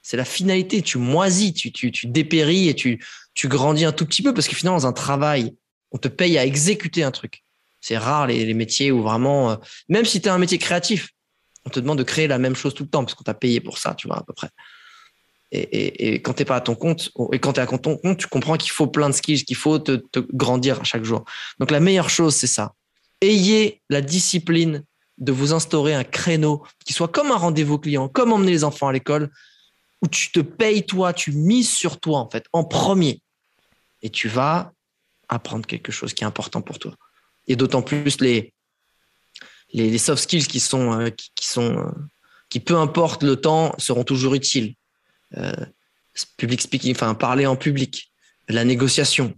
C'est la finalité, tu moisis, tu, tu, tu dépéris et tu, tu grandis un tout petit peu parce que finalement, dans un travail, on te paye à exécuter un truc. C'est rare les, les, métiers où vraiment, euh, même si tu es un métier créatif, on te demande de créer la même chose tout le temps parce qu'on t'a payé pour ça, tu vois, à peu près. Et, et, quand tu n'es pas à ton compte, et quand tu es à ton compte, tu comprends qu'il faut plein de skills, qu'il faut te, te, grandir à chaque jour. Donc la meilleure chose, c'est ça ayez la discipline de vous instaurer un créneau qui soit comme un rendez-vous client, comme emmener les enfants à l'école, où tu te payes toi, tu mises sur toi en fait, en premier. Et tu vas apprendre quelque chose qui est important pour toi. Et d'autant plus les, les, soft skills qui sont, euh, qui, sont euh, qui peu importe le temps, seront toujours utiles. Euh, public speaking, enfin parler en public, la négociation,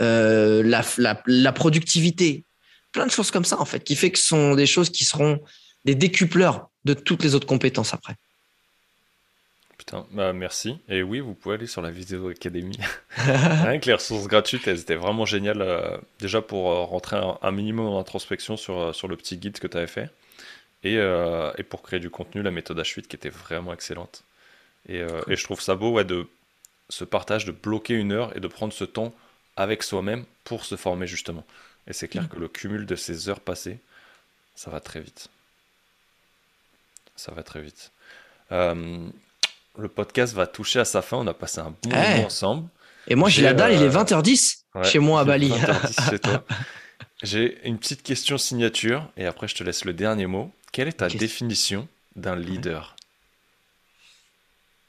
la, la, la, productivité, plein de choses comme ça en fait, qui fait que ce sont des choses qui seront des décupleurs de toutes les autres compétences après. Putain, bah merci. Et oui, vous pouvez aller sur la vidéo académie. [laughs] Avec les ressources gratuites, elles étaient vraiment géniales. Euh, déjà pour euh, rentrer un, minimum d'introspection sur, euh, sur le petit guide que tu avais fait. Et, et, pour créer du contenu, la méthode H8 qui était vraiment excellente. Et, et je trouve ça beau ouais, de ce partage, de bloquer une heure et de prendre ce temps avec soi-même pour se former justement. Et c'est clair que le cumul de ces heures passées, ça va très vite. Ça va très vite. Euh, le podcast va toucher à sa fin. On a passé un bon moment ensemble. Et moi, j'ai la dalle, il est 20h10 euh, chez moi à Bali. [laughs] J'ai une petite question signature et après, je te laisse le dernier mot. Quelle est ta définition d'un leader?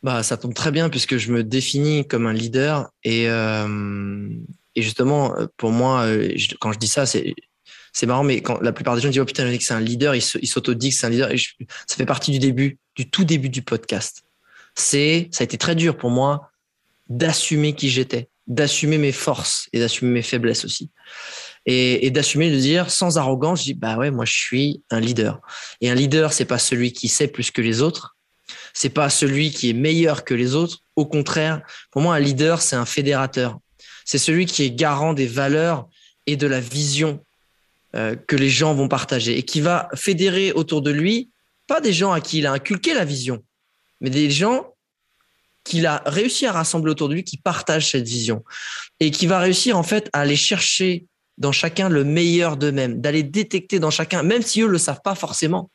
Bah, ça tombe très bien puisque je me définis comme un leader et, euh, et justement, pour moi, euh, quand je dis ça, c'est marrant, mais quand la plupart des gens disent oh putain, c'est un leader, il s'auto-dit que c'est un leader. ça fait partie du début, du tout début du podcast c'est, ça a été très dur pour moi d'assumer qui j'étais, d'assumer mes forces et d'assumer mes faiblesses aussi. Et, d'assumer de dire sans arrogance, je dis bah ouais, moi je suis un leader. Et un leader, c'est pas celui qui sait plus que les autres, c'est pas celui qui est meilleur que les autres. Au contraire, pour moi, un leader, c'est un fédérateur. C'est celui qui est garant des valeurs et de la vision euh, que les gens vont partager et qui va fédérer autour de lui pas des gens à qui il a inculqué la vision, mais des gens qu'il a réussi à rassembler autour de lui qui partagent cette vision et qui va réussir en fait à aller chercher dans chacun le meilleur d'eux-mêmes, d'aller détecter dans chacun, même si eux le savent pas forcément,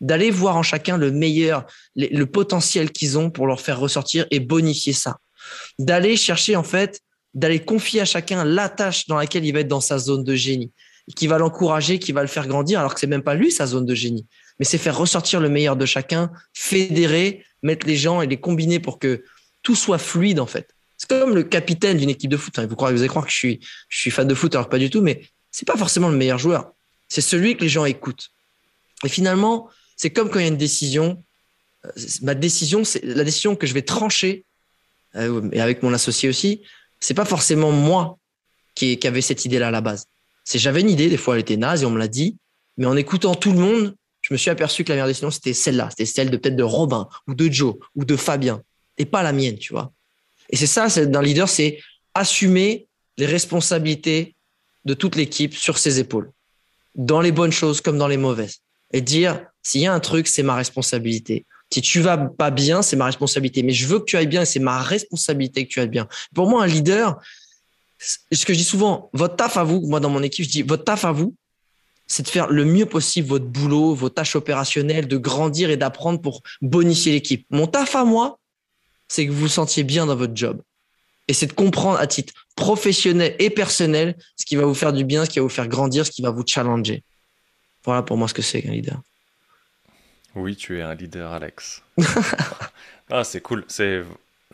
d'aller voir en chacun le meilleur, le potentiel qu'ils ont pour leur faire ressortir et bonifier ça, d'aller chercher en fait, d'aller confier à chacun la tâche dans laquelle il va être dans sa zone de génie, qui va l'encourager, qui va le faire grandir, alors que c'est même pas lui sa zone de génie, mais c'est faire ressortir le meilleur de chacun, fédérer, mettre les gens et les combiner pour que tout soit fluide en fait. C'est comme le capitaine d'une équipe de foot. Vous, croyez, vous allez croire que je suis, je suis fan de foot, alors pas du tout, mais c'est pas forcément le meilleur joueur. C'est celui que les gens écoutent. Et finalement, c'est comme quand il y a une décision. Euh, ma décision, c'est la décision que je vais trancher, euh, et avec mon associé aussi. C'est pas forcément moi qui, qui avait cette idée-là à la base. C'est j'avais une idée, des fois elle était naze et on me l'a dit, mais en écoutant tout le monde, je me suis aperçu que la meilleure décision, c'était celle-là. C'était celle de peut-être de Robin ou de Joe ou de Fabien et pas la mienne, tu vois. Et c'est ça, d'un leader, c'est assumer les responsabilités de toute l'équipe sur ses épaules, dans les bonnes choses comme dans les mauvaises. Et dire, s'il y a un truc, c'est ma responsabilité. Si tu vas pas bien, c'est ma responsabilité. Mais je veux que tu ailles bien et c'est ma responsabilité que tu ailles bien. Pour moi, un leader, ce que je dis souvent, votre taf à vous, moi dans mon équipe, je dis, votre taf à vous, c'est de faire le mieux possible votre boulot, vos tâches opérationnelles, de grandir et d'apprendre pour bonifier l'équipe. Mon taf à moi, c'est que vous vous sentiez bien dans votre job. Et c'est de comprendre à titre professionnel et personnel ce qui va vous faire du bien, ce qui va vous faire grandir, ce qui va vous challenger. Voilà pour moi ce que c'est qu'un leader. Oui, tu es un leader, Alex. [laughs] ah, c'est cool. C'est,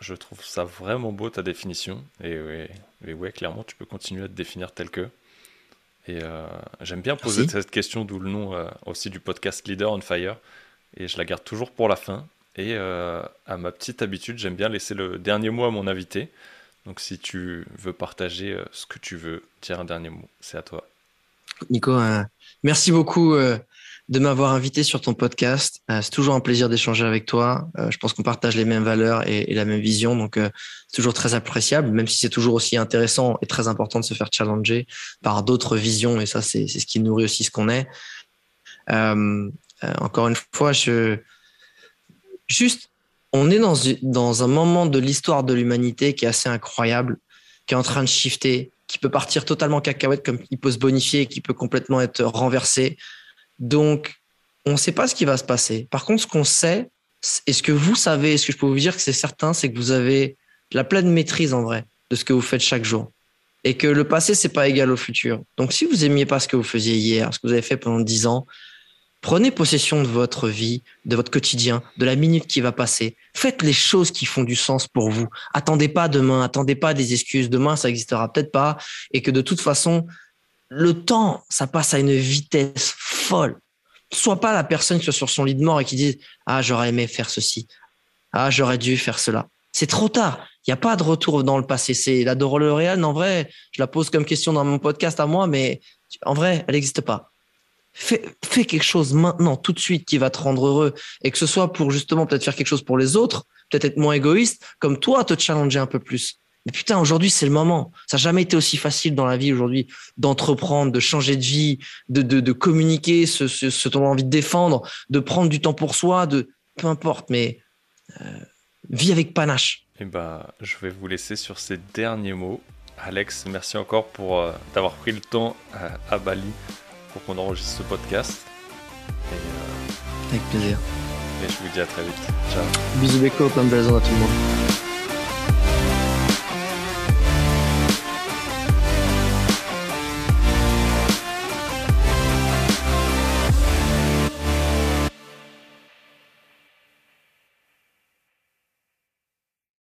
je trouve ça vraiment beau ta définition. Et ouais, et ouais, clairement, tu peux continuer à te définir tel que. Et euh, j'aime bien poser cette question, d'où le nom euh, aussi du podcast Leader on Fire. Et je la garde toujours pour la fin. Et euh, à ma petite habitude, j'aime bien laisser le dernier mot à mon invité. Donc si tu veux partager ce que tu veux, dire un dernier mot, c'est à toi. Nico, merci beaucoup de m'avoir invité sur ton podcast. Euh, c'est toujours un plaisir d'échanger avec toi. Euh, je pense qu'on partage les mêmes valeurs et, la même vision, donc euh, c'est toujours très appréciable, même si c'est toujours aussi intéressant et très important de se faire challenger par d'autres visions, et ça, c'est ce qui nourrit aussi ce qu'on est. encore une fois, juste, on est dans, dans un moment de l'histoire de l'humanité qui est assez incroyable, qui est en train de shifter, qui peut partir totalement cacahuète, comme il peut se bonifier, qui peut complètement être renversé. Donc, on ne sait pas ce qui va se passer. Par contre, ce qu'on sait, et ce que vous savez, ce que je peux vous dire que c'est certain, c'est que vous avez la pleine maîtrise en vrai de ce que vous faites chaque jour. et que le passé, c'est pas égal au futur. Donc, si vous aimiez pas ce que vous faisiez hier, ce que vous avez fait pendant dix ans, prenez possession de votre vie, de votre quotidien, de la minute qui va passer. Faites les choses qui font du sens pour vous. Attendez pas demain, attendez pas des excuses. Demain, ça existera peut-être pas et que de toute façon, le temps, ça passe à une vitesse folle. Sois pas la personne qui soit sur son lit de mort et qui dit ah j'aurais aimé faire ceci, ah j'aurais dû faire cela. C'est trop tard. Il n'y a pas de retour dans le passé. C'est la Réal, en vrai, je la pose comme question dans mon podcast à moi, mais en vrai, elle n'existe pas. Fais, quelque chose maintenant, tout de suite, qui va te rendre heureux. Et que ce soit pour justement peut-être faire quelque chose pour les autres, peut-être être moins égoïste, comme toi, te challenger un peu plus. Mais putain, aujourd'hui, c'est le moment. Ça n'a jamais été aussi facile dans la vie aujourd'hui d'entreprendre, de changer de vie, de, de, de communiquer ce, ce, ce qu'on a envie de défendre, de prendre du temps pour soi, de peu importe, mais euh, vis avec panache. Et eh ben, je vais vous laisser sur ces derniers mots. Alex, merci encore pour euh, d'avoir pris le temps à, à, Bali pour qu'on enregistre ce podcast. Et, euh, avec plaisir. Et je vous dis à très vite. Ciao. Bisous Beko, plein de belles à tout le monde.